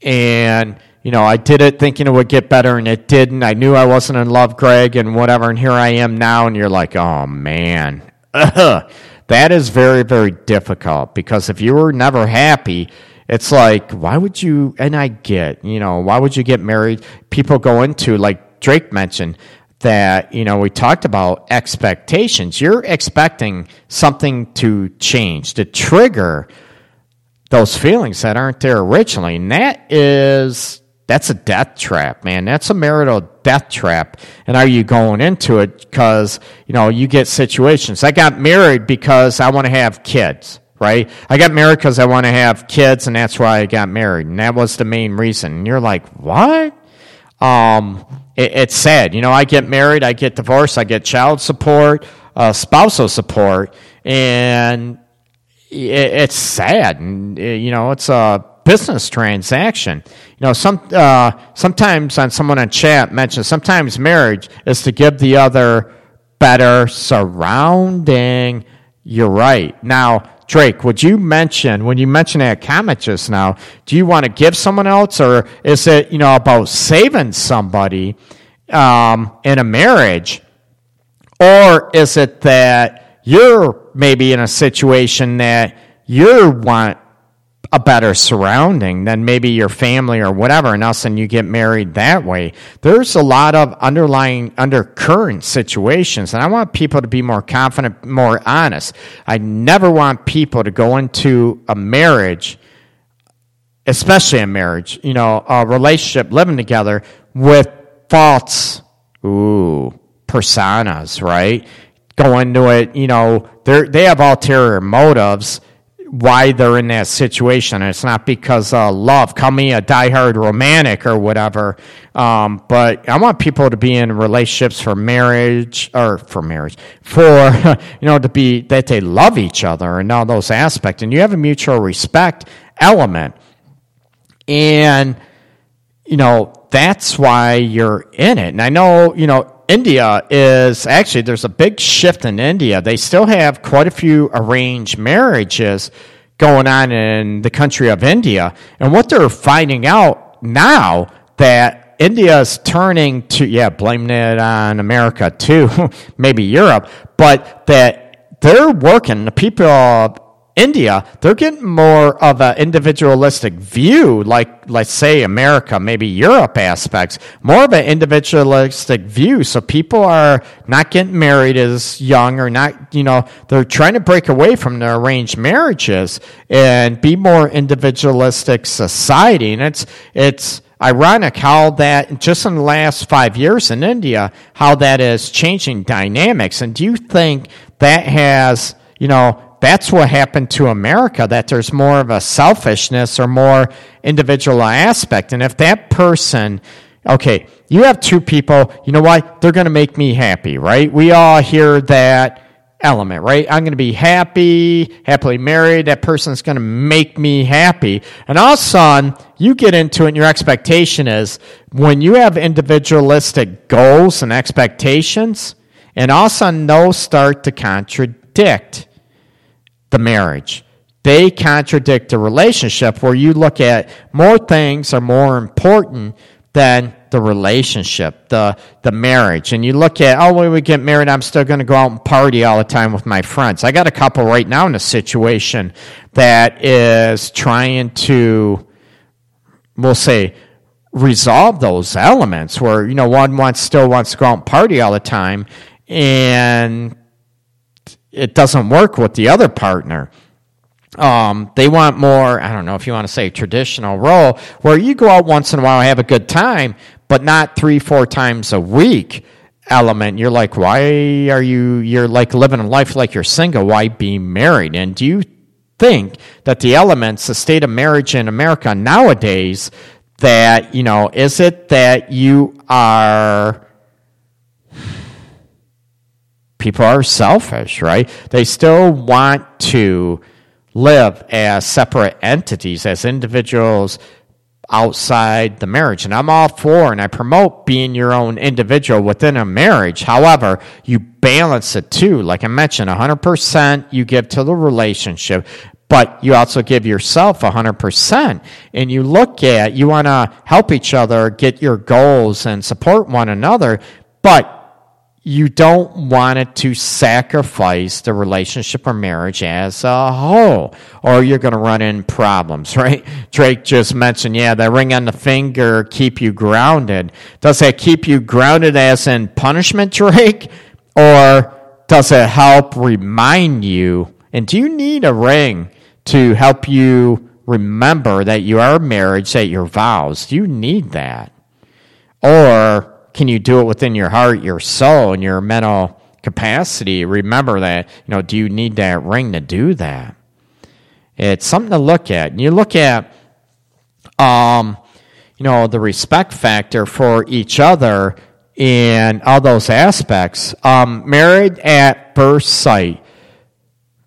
And, you know, I did it thinking it would get better and it didn't. I knew I wasn't in love, Greg, and whatever. And here I am now and you're like, oh man. that is very, very difficult because if you were never happy, it's like, why would you, and I get, you know, why would you get married? People go into, like Drake mentioned, that you know we talked about expectations you're expecting something to change to trigger those feelings that aren't there originally and that is that's a death trap man. That's a marital death trap. And are you going into it? Because you know you get situations. I got married because i want to have kids right? I got married because i want to have kids and that's why i got married. And that was the main reason. And you're like what? Um it, it's sad. You know, I get married, I get divorced, I get child support, uh, spousal support, and it, it's sad. And, you know, it's a business transaction. You know, some uh, sometimes on someone on chat mentions sometimes marriage is to give the other better surrounding. You're right. Now, Drake, would you mention when you mention that comment just now? Do you want to give someone else, or is it you know about saving somebody um, in a marriage, or is it that you're maybe in a situation that you want a better surrounding than maybe your family or whatever, and else and you get married that way. There's a lot of underlying undercurrent situations, and I want people to be more confident, more honest. I never want people to go into a marriage, especially a marriage, you know, a relationship, living together with false, ooh, personas, right? Go into it, you know, they they have ulterior motives why they're in that situation. It's not because of love. Call me a diehard romantic or whatever. Um, but I want people to be in relationships for marriage or for marriage for you know to be that they love each other and all those aspects. And you have a mutual respect element, and you know that's why you're in it. And I know you know India is actually there's a big shift in India. They still have quite a few arranged marriages going on in the country of India. And what they're finding out now that India is turning to, yeah, blaming it on America too, maybe Europe, but that they're working, the people India, they're getting more of an individualistic view, like let's say America, maybe Europe aspects, more of an individualistic view. So people are not getting married as young or not, you know, they're trying to break away from their arranged marriages and be more individualistic society. And it's it's ironic how that just in the last five years in India, how that is changing dynamics. And do you think that has, you know, that's what happened to America, that there's more of a selfishness or more individual aspect. And if that person, okay, you have two people, you know what? They're going to make me happy, right? We all hear that element, right? I'm going to be happy, happily married. That person's going to make me happy. And all of a sudden, you get into it and your expectation is when you have individualistic goals and expectations, and all of a sudden those start to contradict the marriage. They contradict the relationship where you look at more things are more important than the relationship, the the marriage. And you look at, oh, when we get married, I'm still going to go out and party all the time with my friends. I got a couple right now in a situation that is trying to, we'll say, resolve those elements where you know one wants still wants to go out and party all the time, and it doesn't work with the other partner. um, they want more, I don't know if you want to say traditional role, where you go out once in a while have a good time, but not three, four times a week element. You're like, why are you, you're like living a life like you're single. Why be married? And do you think that the elements, the state of marriage in America nowadays, that, you know, is it that you are, people are selfish, right? They still want to, live as separate entities, as individuals outside the marriage. And I'm all for and I promote being your own individual within a marriage. However, you balance it too. Like I mentioned, 100% you give to the relationship, but you also give yourself 100%. And you look at, you want to help each other get your goals and support one another, but you don't want it to sacrifice the relationship or marriage as a whole, or you're going to run in problems, right? Drake just mentioned, yeah, that ring on the finger keep you grounded. Does that keep you grounded as in punishment, Drake? Or does it help remind you? And do you need a ring to help you remember that you are married, that your vows? Do you need that? Or can you do it within your heart, your soul, and your mental capacity? Remember that, you know, do you need that ring to do that? It's something to look at. And you look at, um, you know, the respect factor for each other and all those aspects. Um, married at first sight,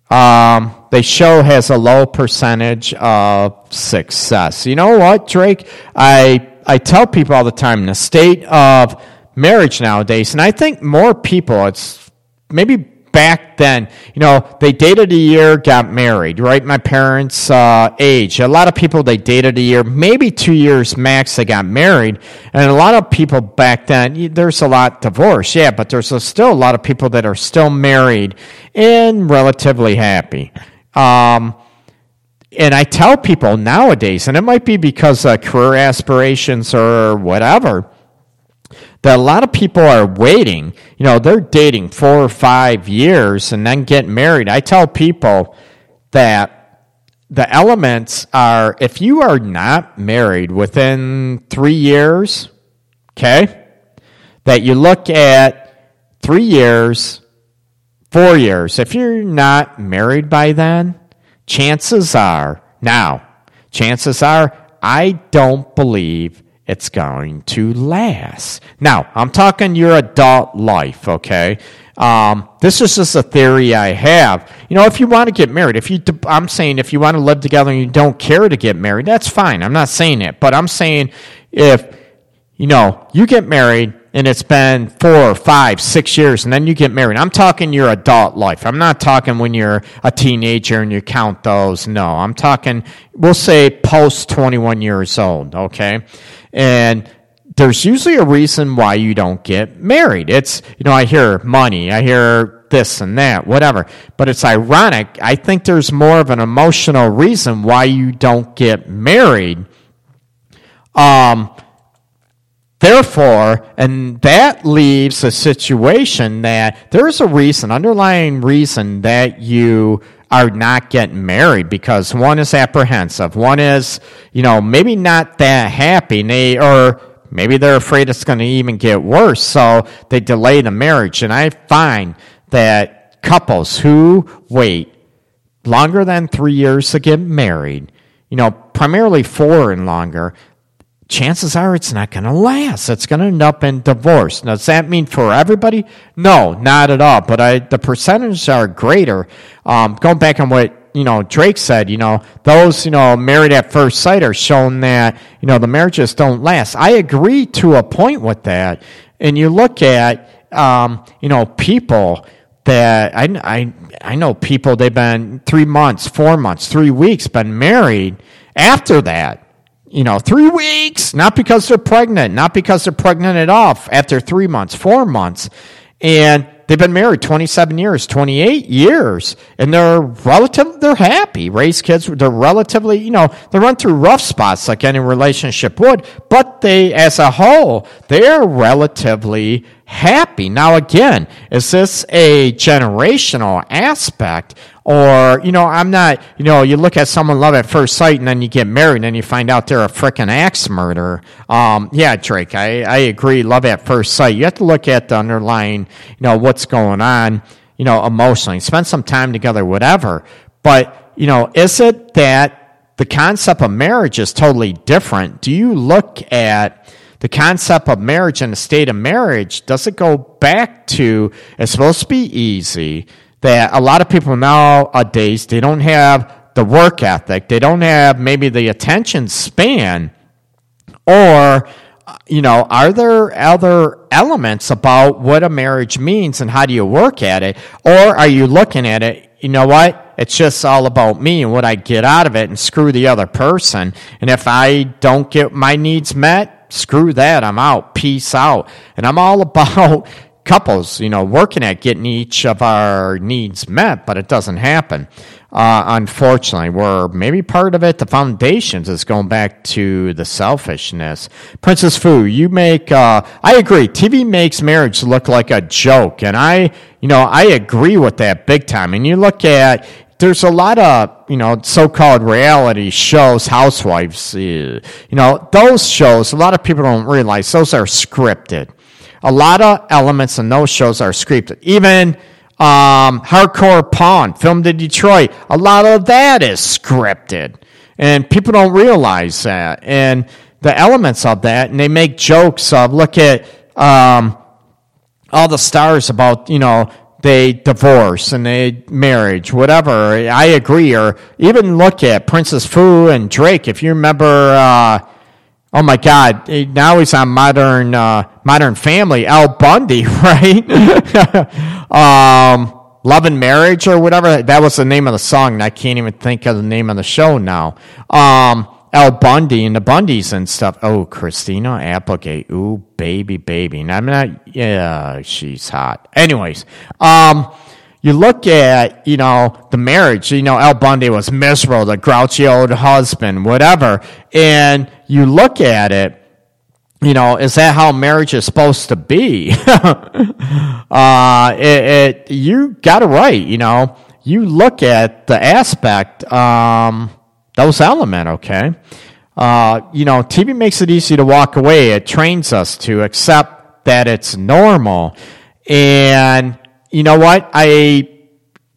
um, they show has a low percentage of success. You know what, Drake? I I tell people all the time in the state of marriage nowadays, and I think more people, it's maybe back then, you know, they dated a year, got married, right? My parents' uh, age. A lot of people, they dated a year, maybe two years max, they got married. And a lot of people back then, there's a lot divorced, yeah, but there's a, still a lot of people that are still married and relatively happy. Um, and I tell people nowadays, and it might be because of career aspirations or whatever, that a lot of people are waiting. You know, they're dating four or five years and then get married. I tell people that the elements are if you are not married within three years, okay, that you look at three years, four years. If you're not married by then, chances are, now, chances are, I don't believe it's going to last. Now, I'm talking your adult life, okay? Um, this is just a theory I have. You know, if you want to get married, if you, I'm saying if you want to live together and you don't care to get married, that's fine. I'm not saying it, but I'm saying if, you know, you get married and it's been four, five, six years, and then you get married. I'm talking your adult life. I'm not talking when you're a teenager and you count those. No, I'm talking, we'll say post 21 years old, okay? And there's usually a reason why you don't get married. It's, you know, I hear money, I hear this and that, whatever. But it's ironic. I think there's more of an emotional reason why you don't get married. Um, Therefore, and that leaves a situation that there's a reason, underlying reason that you are not getting married because one is apprehensive. One is, you know, maybe not that happy. They, or maybe they're afraid it's going to even get worse. So they delay the marriage. And I find that couples who wait longer than three years to get married, you know, primarily four and longer, chances are it's not going to last. It's going to end up in divorce. Now, does that mean for everybody? No, not at all. But I, the percentages are greater. Um, going back on what you know Drake said, you know those you know married at first sight are shown that you know the marriages don't last. I agree to a point with that. And you look at um, you know people that I, I I know people they've been three months, four months, three weeks, been married after that you know, three weeks, not because they're pregnant, not because they're pregnant at all after three months, four months. And they've been married 27 years, 28 years, and they're relative, they're happy, raise kids, they're relatively, you know, they run through rough spots like any relationship would, but they, as a whole, they're relatively happy. Now, again, is this a generational aspect? Or, you know, I'm not, you know, you look at someone love at first sight and then you get married and then you find out they're a freaking axe murderer. Um, yeah, Drake, I, I agree. Love at first sight. You have to look at the underlying, you know, what's going on, you know, emotionally. Spend some time together, whatever. But, you know, is it that the concept of marriage is totally different? Do you look at, the concept of marriage and the state of marriage, does it go back to it's supposed to be easy? That a lot of people nowadays they don't have the work ethic, they don't have maybe the attention span, or you know, are there other elements about what a marriage means and how do you work at it? Or are you looking at it, you know what? It's just all about me and what I get out of it and screw the other person. And if I don't get my needs met, screw that. I'm out. Peace out. And I'm all about couples, you know, working at getting each of our needs met, but it doesn't happen. Uh, unfortunately, we're maybe part of it. The foundations is going back to the selfishness. Princess Fu, you make, uh, I agree. TV makes marriage look like a joke. And I, you know, I agree with that big time. And you look at, there's a lot of you know so-called reality shows housewives uh, you know those shows a lot of people don't realize those are scripted. A lot of elements in those shows are scripted. Even um, hardcore pawn filmed in detroit a lot of that is scripted. And people don't realize that. And the elements of that and they make jokes of look at um, all the stars about you know they divorce and they marriage, whatever. I agree. Or even look at Princess Fu and Drake. If you remember, uh, oh my God, now he's on Modern uh, Modern Family. Al Bundy, right? um, Love and Marriage or whatever. That was the name of the song. I can't even think of the name of the show now. Um, Al Bundy and the Bundys and stuff. Oh, Christina Applegate. Ooh, baby, baby. And I'm not, yeah, she's hot. Anyways, um, you look at, you know, the marriage, you know, Al Bundy was miserable, the grouchy old husband, whatever. And you look at it, you know, is that how marriage is supposed to be? uh, it, it, you got it right, you know. You look at the aspect, um, those element, okay? Uh, you know, TV makes it easy to walk away. It trains us to accept that it's normal. And you know what? I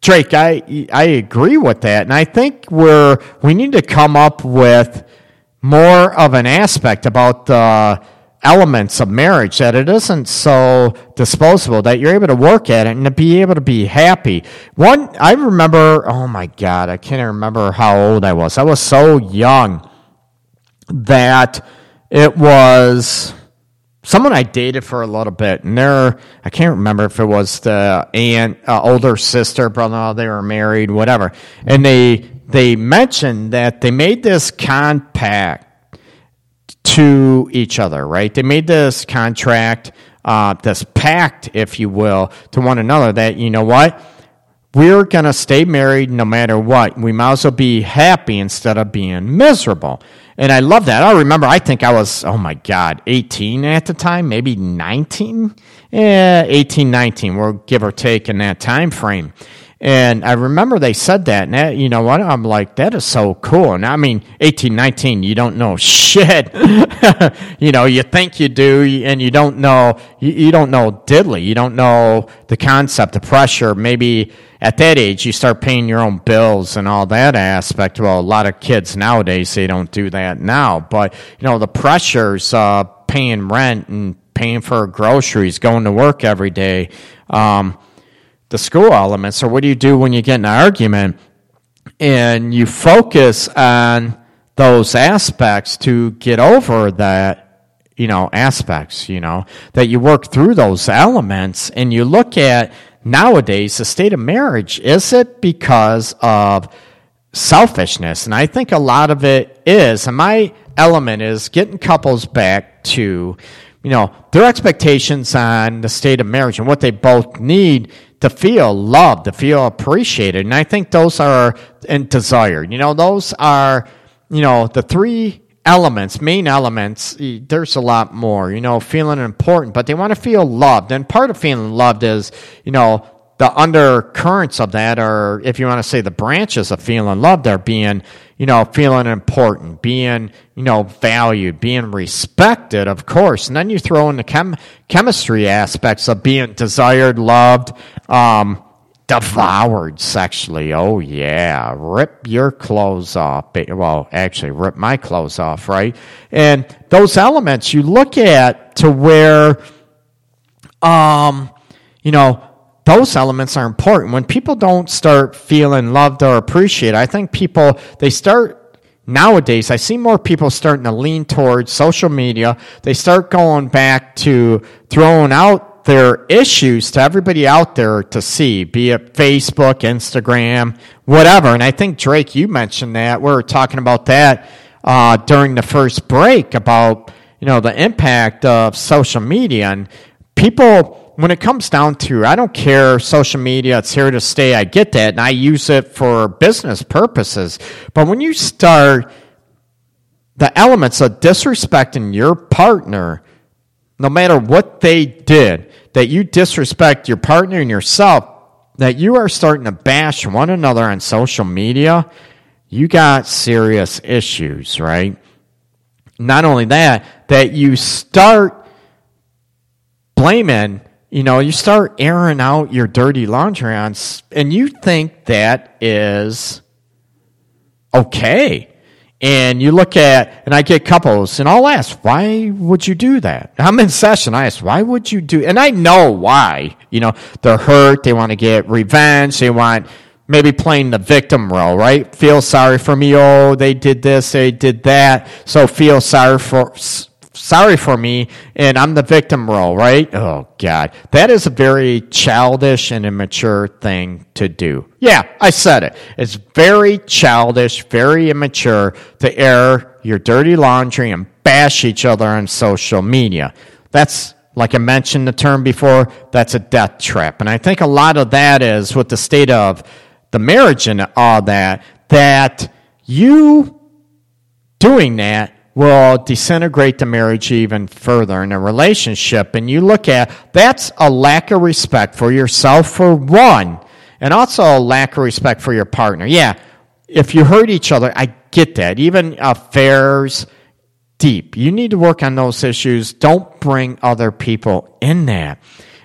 Drake, I I agree with that. And I think we're we need to come up with more of an aspect about the elements of marriage that it isn't so disposable that you're able to work at it and to be able to be happy. One, I remember, oh my God, I can't remember how old I was. I was so young that it was someone I dated for a little bit, and they're, I can't remember if it was the aunt, uh, older sister, brother, they were married, whatever. And they, they mentioned that they made this compact to each other, right? They made this contract, uh, this pact, if you will, to one another that, you know what? We're going to stay married no matter what. We might as well be happy instead of being miserable. And I love that. I remember, I think I was, oh my God, 18 at the time, maybe 19? Yeah, 18, 19, we'll give or take in that time frame. And I remember they said that, and that, you know what? I'm like, that is so cool. And I mean, 18, 19, you don't know shit. you know, you think you do, and you don't know, you, you don't know diddly. You don't know the concept, the pressure. Maybe at that age, you start paying your own bills and all that aspect. Well, a lot of kids nowadays, they don't do that now. But, you know, the pressures, uh, paying rent and paying for groceries, going to work every day. Um, the school elements, or what do you do when you get an argument and you focus on those aspects to get over that, you know, aspects, you know, that you work through those elements and you look at nowadays the state of marriage. Is it because of selfishness? And I think a lot of it is. And my element is getting couples back to, you know, their expectations on the state of marriage and what they both need to feel loved, to feel appreciated. And I think those are and desired. You know, those are, you know, the three elements, main elements, there's a lot more, you know, feeling important, but they want to feel loved. And part of feeling loved is, you know, the undercurrents of that are, if you want to say the branches of feeling loved are being, you know, feeling important, being, you know, valued, being respected, of course. And then you throw in the chem- chemistry aspects of being desired, loved, um, devoured sexually. Oh yeah, rip your clothes off. Well, actually, rip my clothes off, right? And those elements you look at to where, um, you know, those elements are important. When people don't start feeling loved or appreciated, I think people they start nowadays. I see more people starting to lean towards social media. They start going back to throwing out their issues to everybody out there to see, be it Facebook, Instagram, whatever. And I think Drake, you mentioned that we were talking about that uh, during the first break about you know the impact of social media and people when it comes down to i don't care social media it's here to stay i get that and i use it for business purposes. But when you start the elements of disrespecting your partner no matter what they did that you disrespect your partner and yourself that you are starting to bash one another on social media you got serious issues right? Not only that that you start blaming you know you start airing out your dirty laundry on and you think that is okay. And you look at and i get couples and i'll ask why would you do that? I'm in session. I ask why would you do and i know why. You know they're hurt. They want to get revenge. They want maybe playing the victim role right? Feel sorry for me. Oh they did this. They did that. So feel sorry for sorry for me and I'm the victim role, right? Oh God. That is a very childish and immature thing to do. Yeah, I said it. It's very childish, very immature to air your dirty laundry and bash each other on social media. That's like I mentioned the term before, that's a death trap. And I think a lot of that is with the state of the marriage and all that, that you doing that will disintegrate the marriage even further in a relationship. And you look at that's a lack of respect for yourself, for one, and also a lack of respect for your partner. Yeah, if you hurt each other, I get that. Even affairs, deep. You need to work on those issues. Don't bring other people in that.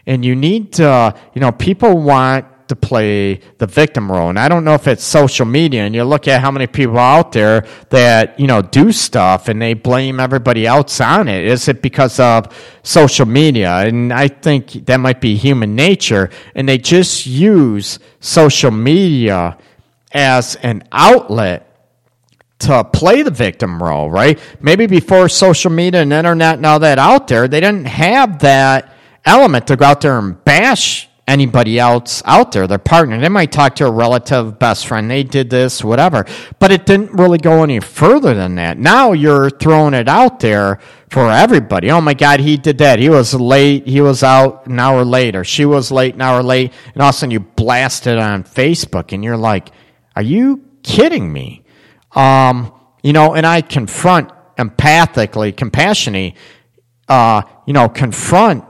And you need to, you know, people want to play the victim role. And I don't know if it's social media and you look at how many people out there that, you know, do stuff and they blame everybody else on it. Is it because of social media? And I think that might be human nature. And they just use social media as an outlet to play the victim role, right? Maybe before social media and internet and all that out there, they didn't have that element to go out there and bash anybody else out there, their partner. They might talk to a relative, best friend, they did this, whatever. But it didn't really go any further than that. Now you're throwing it out there for everybody. Oh my God, he did that. He was late. He was out an hour late, or she was late an hour late. And all of a sudden you blast it on Facebook and you're like, are you kidding me? Um, you know, and I confront empathically, compassionately, uh, you know, confront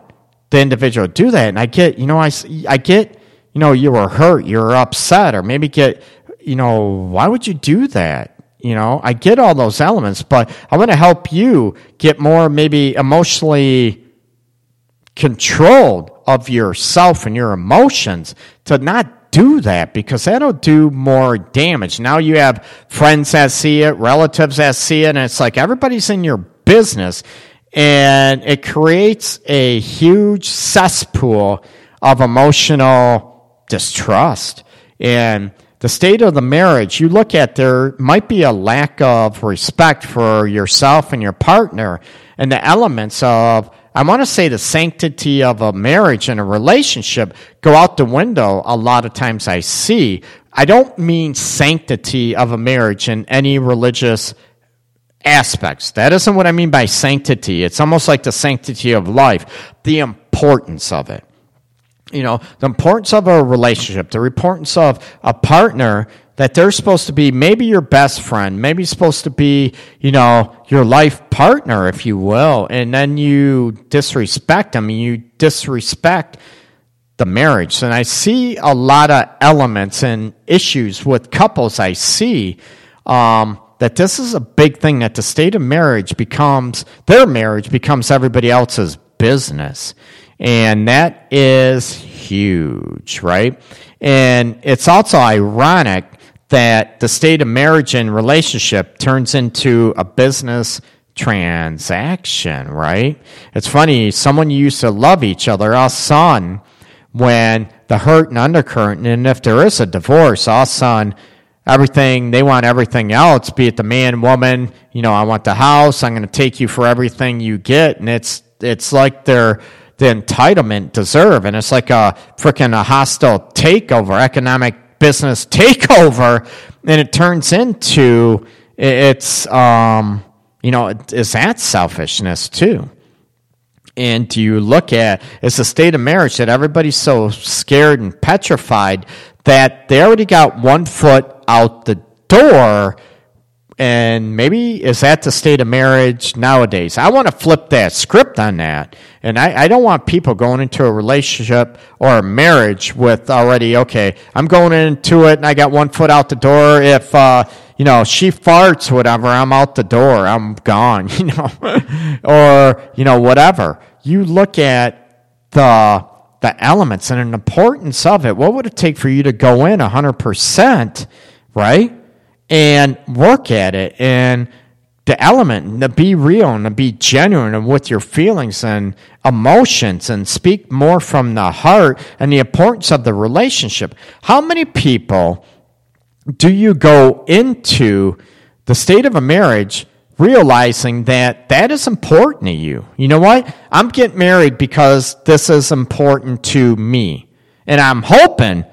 the individual do that. And I get, you know, I, I get, you know, you were hurt, you were upset, or maybe get, you know, why would you do that? You know, I get all those elements, but I want to help you get more maybe emotionally controlled of yourself and your emotions to not do that because that'll do more damage. Now you have friends that see it, relatives that see it, and it's like everybody's in your business and it creates a huge cesspool of emotional distrust. And the state of the marriage, you look at there might be a lack of respect for yourself and your partner and the elements of I want to say the sanctity of a marriage and a relationship go out the window a lot of times I see. I don't mean sanctity of a marriage in any religious aspects. That isn't what I mean by sanctity. It's almost like the sanctity of life, the importance of it. you know, the importance of a relationship, the importance of a partner that they're supposed to be maybe your best friend, maybe supposed to be, you know, your life partner, if you will, and then you disrespect them, you disrespect the marriage. And I see a lot of elements and issues with couples I see um, that this is a big thing that the state of marriage becomes, their marriage becomes everybody else's business. And that is huge, right? And it's also ironic that the state of marriage and relationship turns into a business transaction, right? It's funny, someone used to love each other, all son, when the hurt and undercurrent, and if there is a divorce, all son, everything, they want everything else, be it the man, woman, you know, I want the house, I'm going to take you for everything you get, and it's, it's like they're, the entitlement deserve, and it's like a freaking a hostile takeover, economic business takeover, and it turns into it's um, you know is that selfishness too? And do you look at it's a state of marriage that everybody's so scared and petrified that they already got one foot out the door and maybe is that the state of marriage nowadays? I want to flip that script on that. And I, I, don't want people going into a relationship or a marriage with already, okay, I'm going into it and I got one foot out the door. If, uh, you know, she farts, whatever, I'm out the door. I'm gone, you know, or, you know, whatever. You look at the, the elements and the importance of it. What would it take for you to go in 100%, right? and work at it and the element and to be real and to be genuine and with your feelings and emotions and speak more from the heart and the importance of the relationship. How many people do you go into the state of a marriage realizing that that is important to you? You know what? I'm getting married because this is important to me. And I'm hoping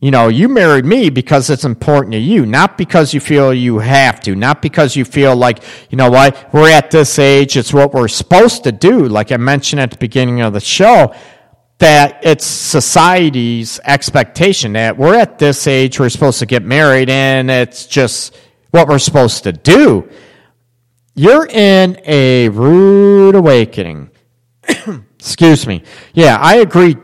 you know, you married me because it's important to you, not because you feel you have to, not because you feel like, you know what, we're at this age, it's what we're supposed to do. Like I mentioned at the beginning of the show, that it's society's expectation that we're at this age, we're supposed to get married, and it's just what we're supposed to do. You're in a rude awakening. Excuse me. Yeah, I agree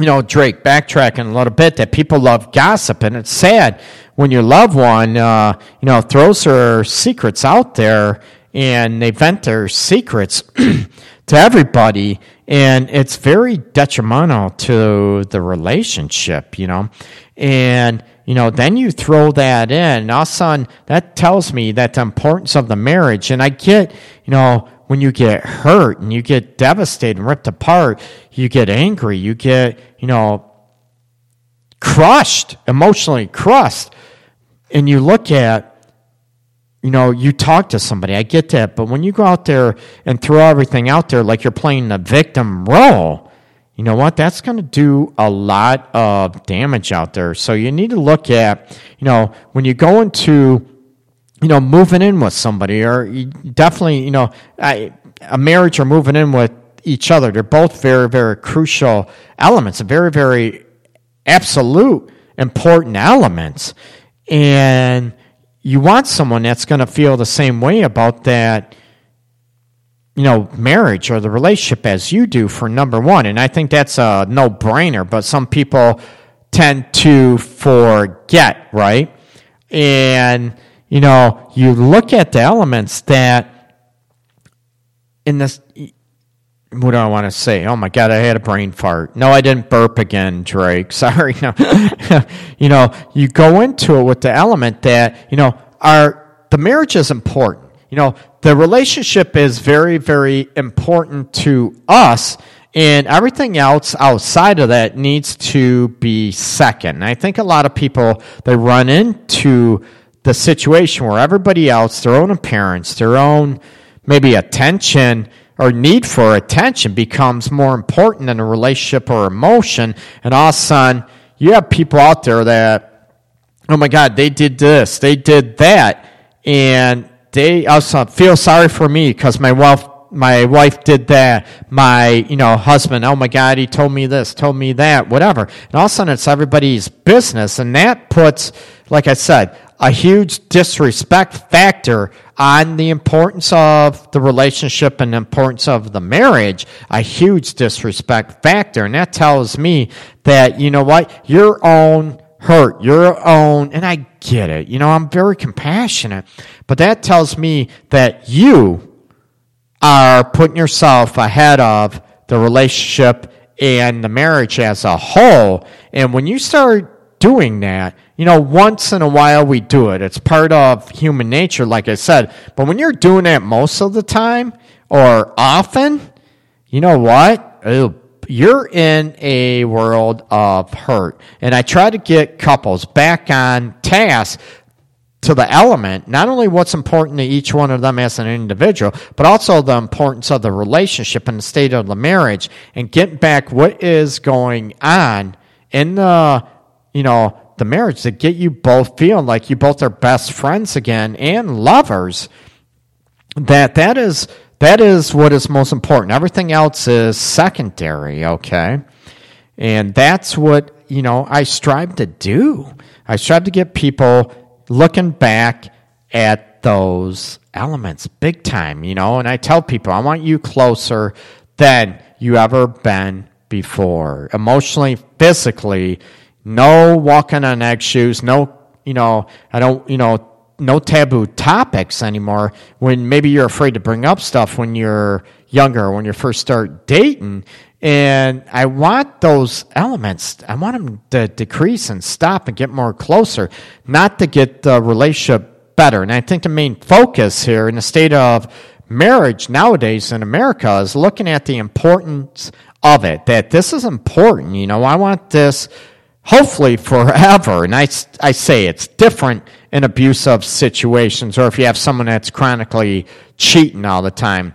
you know, Drake, backtracking a little bit, that people love gossip, and it's sad when your loved one, uh, you know, throws her secrets out there and they vent their secrets to everybody, and it's very detrimental to the relationship, you know, and you know, then you throw that in. Now, son, that tells me that the importance of the marriage, and I get, you know, when you get hurt and you get devastated and ripped apart, you get angry, you get, you know, crushed, emotionally crushed. And you look at, you know, you talk to somebody, I get that, but when you go out there and throw everything out there like you're playing the victim role, you know what? That's going to do a lot of damage out there. So you need to look at, you know, when you go into you know, moving in with somebody, or definitely, you know, I, a marriage or moving in with each other. They're both very, very crucial elements, very, very absolute important elements. And you want someone that's going to feel the same way about that, you know, marriage or the relationship as you do for number one. And I think that's a no brainer, but some people tend to forget, right? And, you know, you look at the elements that in this. What do I want to say? Oh my God, I had a brain fart. No, I didn't burp again, Drake. Sorry. No. you know, you go into it with the element that, you know, our, the marriage is important. You know, the relationship is very, very important to us and everything else outside of that needs to be second. And I think a lot of people they run into the situation where everybody else, their own appearance, their own maybe attention or need for attention becomes more important than a relationship or emotion. And all of a sudden, you have people out there that, oh my God, they did this, they did that. And they also uh, feel sorry for me because my wife, my wife did that. My, you know, husband, oh my God, he told me this, told me that, whatever. And all of a sudden it's everybody's business. And that puts, like I said, a huge disrespect factor on the importance of the relationship and the importance of the marriage, a huge disrespect factor. And that tells me that, you know what, your own hurt, your own, and I get it. You know, I'm very compassionate, but that tells me that you are putting yourself ahead of the relationship and the marriage as a whole. And when you start doing that, you know, once in a while we do it. It's part of human nature, like I said. But when you're doing it most of the time or often, you know what? You're in a world of hurt. And I try to get couples back on task to the element, not only what's important to each one of them as an individual, but also the importance of the relationship and the state of the marriage and getting back what is going on in the, you know, the marriage to get you both feeling like you both are best friends again and lovers. That that is that is what is most important. Everything else is secondary, okay? And that's what, you know, I strive to do. I strive to get people looking back at those elements big time, you know, and I tell people, I want you closer than you ever been before. Emotionally, physically, no walking on eggshoes, no, you know, I don't, you know, no taboo topics anymore when maybe you're afraid to bring up stuff when you're younger when you first start dating and i want those elements i want them to decrease and stop and get more closer not to get the relationship better and i think the main focus here in the state of marriage nowadays in america is looking at the importance of it that this is important you know i want this hopefully forever. And I, I say it's different in abusive situations or if you have someone that's chronically cheating all the time.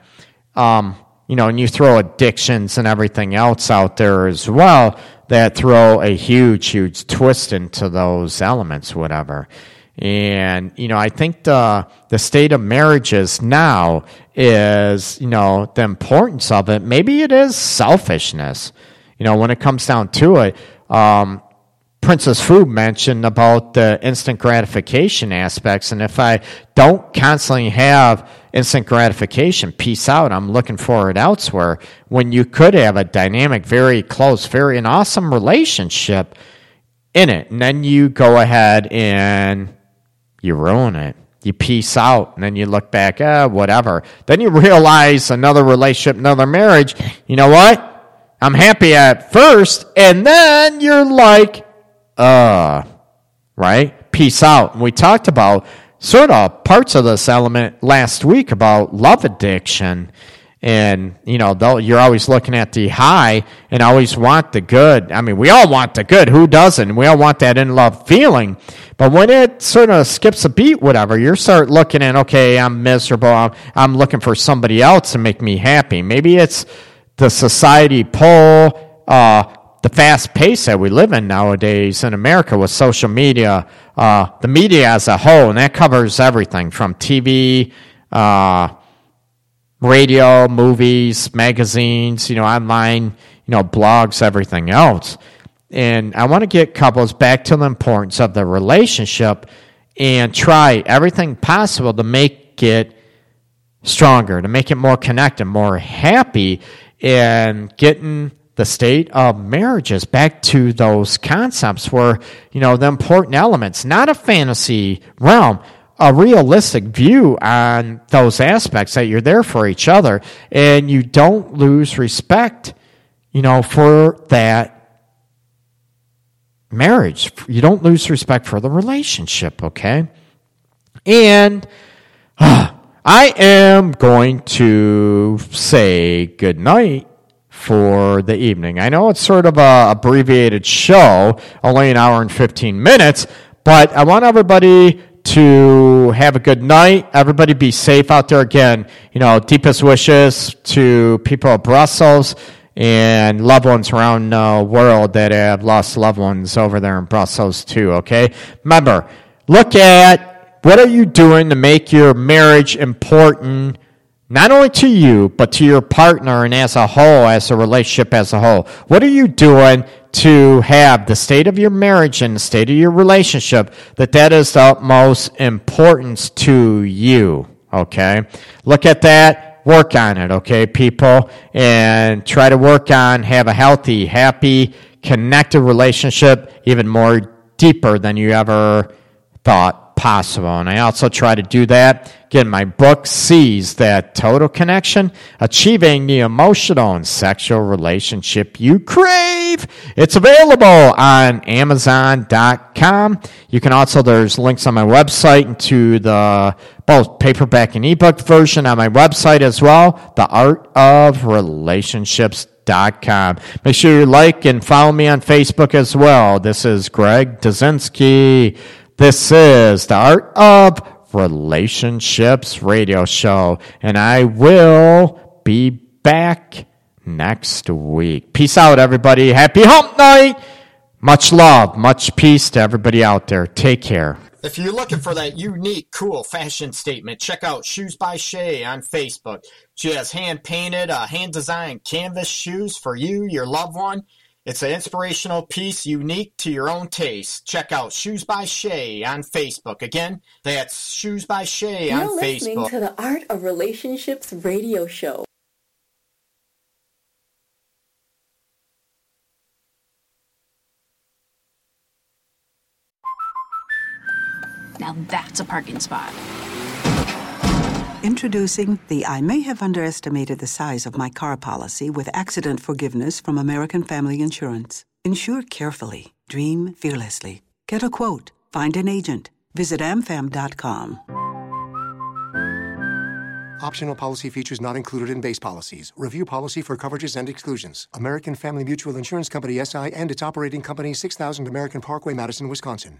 Um, you know, and you throw addictions and everything else out there as well that throw a huge, huge twist into those elements, whatever. And, you know, I think the, the state of marriages now is, you know, the importance of it. Maybe it is selfishness. You know, when it comes down to it, um, Princess Fu mentioned about the instant gratification aspects. And if I don't constantly have instant gratification, peace out, I'm looking for it elsewhere. When you could have a dynamic, very close, very an awesome relationship in it. And then you go ahead and you ruin it. You peace out, and then you look back, ah, whatever. Then you realize another relationship, another marriage. You know what? I'm happy at first, and then you're like, uh, right? Peace out. And we talked about sort of parts of this element last week about love addiction. And, you know, you're always looking at the high and always want the good. I mean, we all want the good. Who doesn't? We all want that in love feeling. But when it sort of skips a beat, whatever, you start looking at, okay, I'm miserable. I'm, I'm looking for somebody else to make me happy. Maybe it's the society pull, uh, the fast pace that we live in nowadays in America with social media, uh, the media as a whole, and that covers everything from TV, uh, radio, movies, magazines, you know, online, you know, blogs, everything else. And I want to get couples back to the importance of the relationship and try everything possible to make it stronger, to make it more connected, more happy, and getting the state of marriages back to those concepts where, you know, the important elements, not a fantasy realm, a realistic view on those aspects that you're there for each other and you don't lose respect, you know, for that marriage. You don't lose respect for the relationship, okay? And uh, I am going to say good night for the evening. I know it's sort of a abbreviated show, only an hour and 15 minutes, but I want everybody to have a good night. Everybody be safe out there again. You know, deepest wishes to people of Brussels and loved ones around the world that have lost loved ones over there in Brussels too, okay? Remember, look at what are you doing to make your marriage important not only to you, but to your partner and as a whole, as a relationship as a whole. What are you doing to have the state of your marriage and the state of your relationship that that is the most importance to you? Okay. Look at that. Work on it. Okay, people, and try to work on have a healthy, happy, connected relationship, even more deeper than you ever thought possible. And I also try to do that. Again, my book sees that total connection, achieving the emotional and sexual relationship you crave. It's available on Amazon.com. You can also, there's links on my website to the both paperback and ebook version on my website as well. The Art of. Make sure you like and follow me on Facebook as well. This is Greg Dudzinski. This is the Art of Relationships radio show, and I will be back next week. Peace out, everybody. Happy hump night. Much love, much peace to everybody out there. Take care. If you're looking for that unique, cool fashion statement, check out Shoes by Shay on Facebook. She has hand painted, uh, hand designed canvas shoes for you, your loved one it's an inspirational piece unique to your own taste. Check out Shoes by Shay on Facebook. Again, that's Shoes by Shay You're on listening Facebook. to the Art of Relationships radio show. Now that's a parking spot. Introducing the I may have underestimated the size of my car policy with accident forgiveness from American Family Insurance. Insure carefully, dream fearlessly. Get a quote, find an agent. Visit amfam.com. Optional policy features not included in base policies. Review policy for coverages and exclusions. American Family Mutual Insurance Company SI and its operating company 6000 American Parkway, Madison, Wisconsin.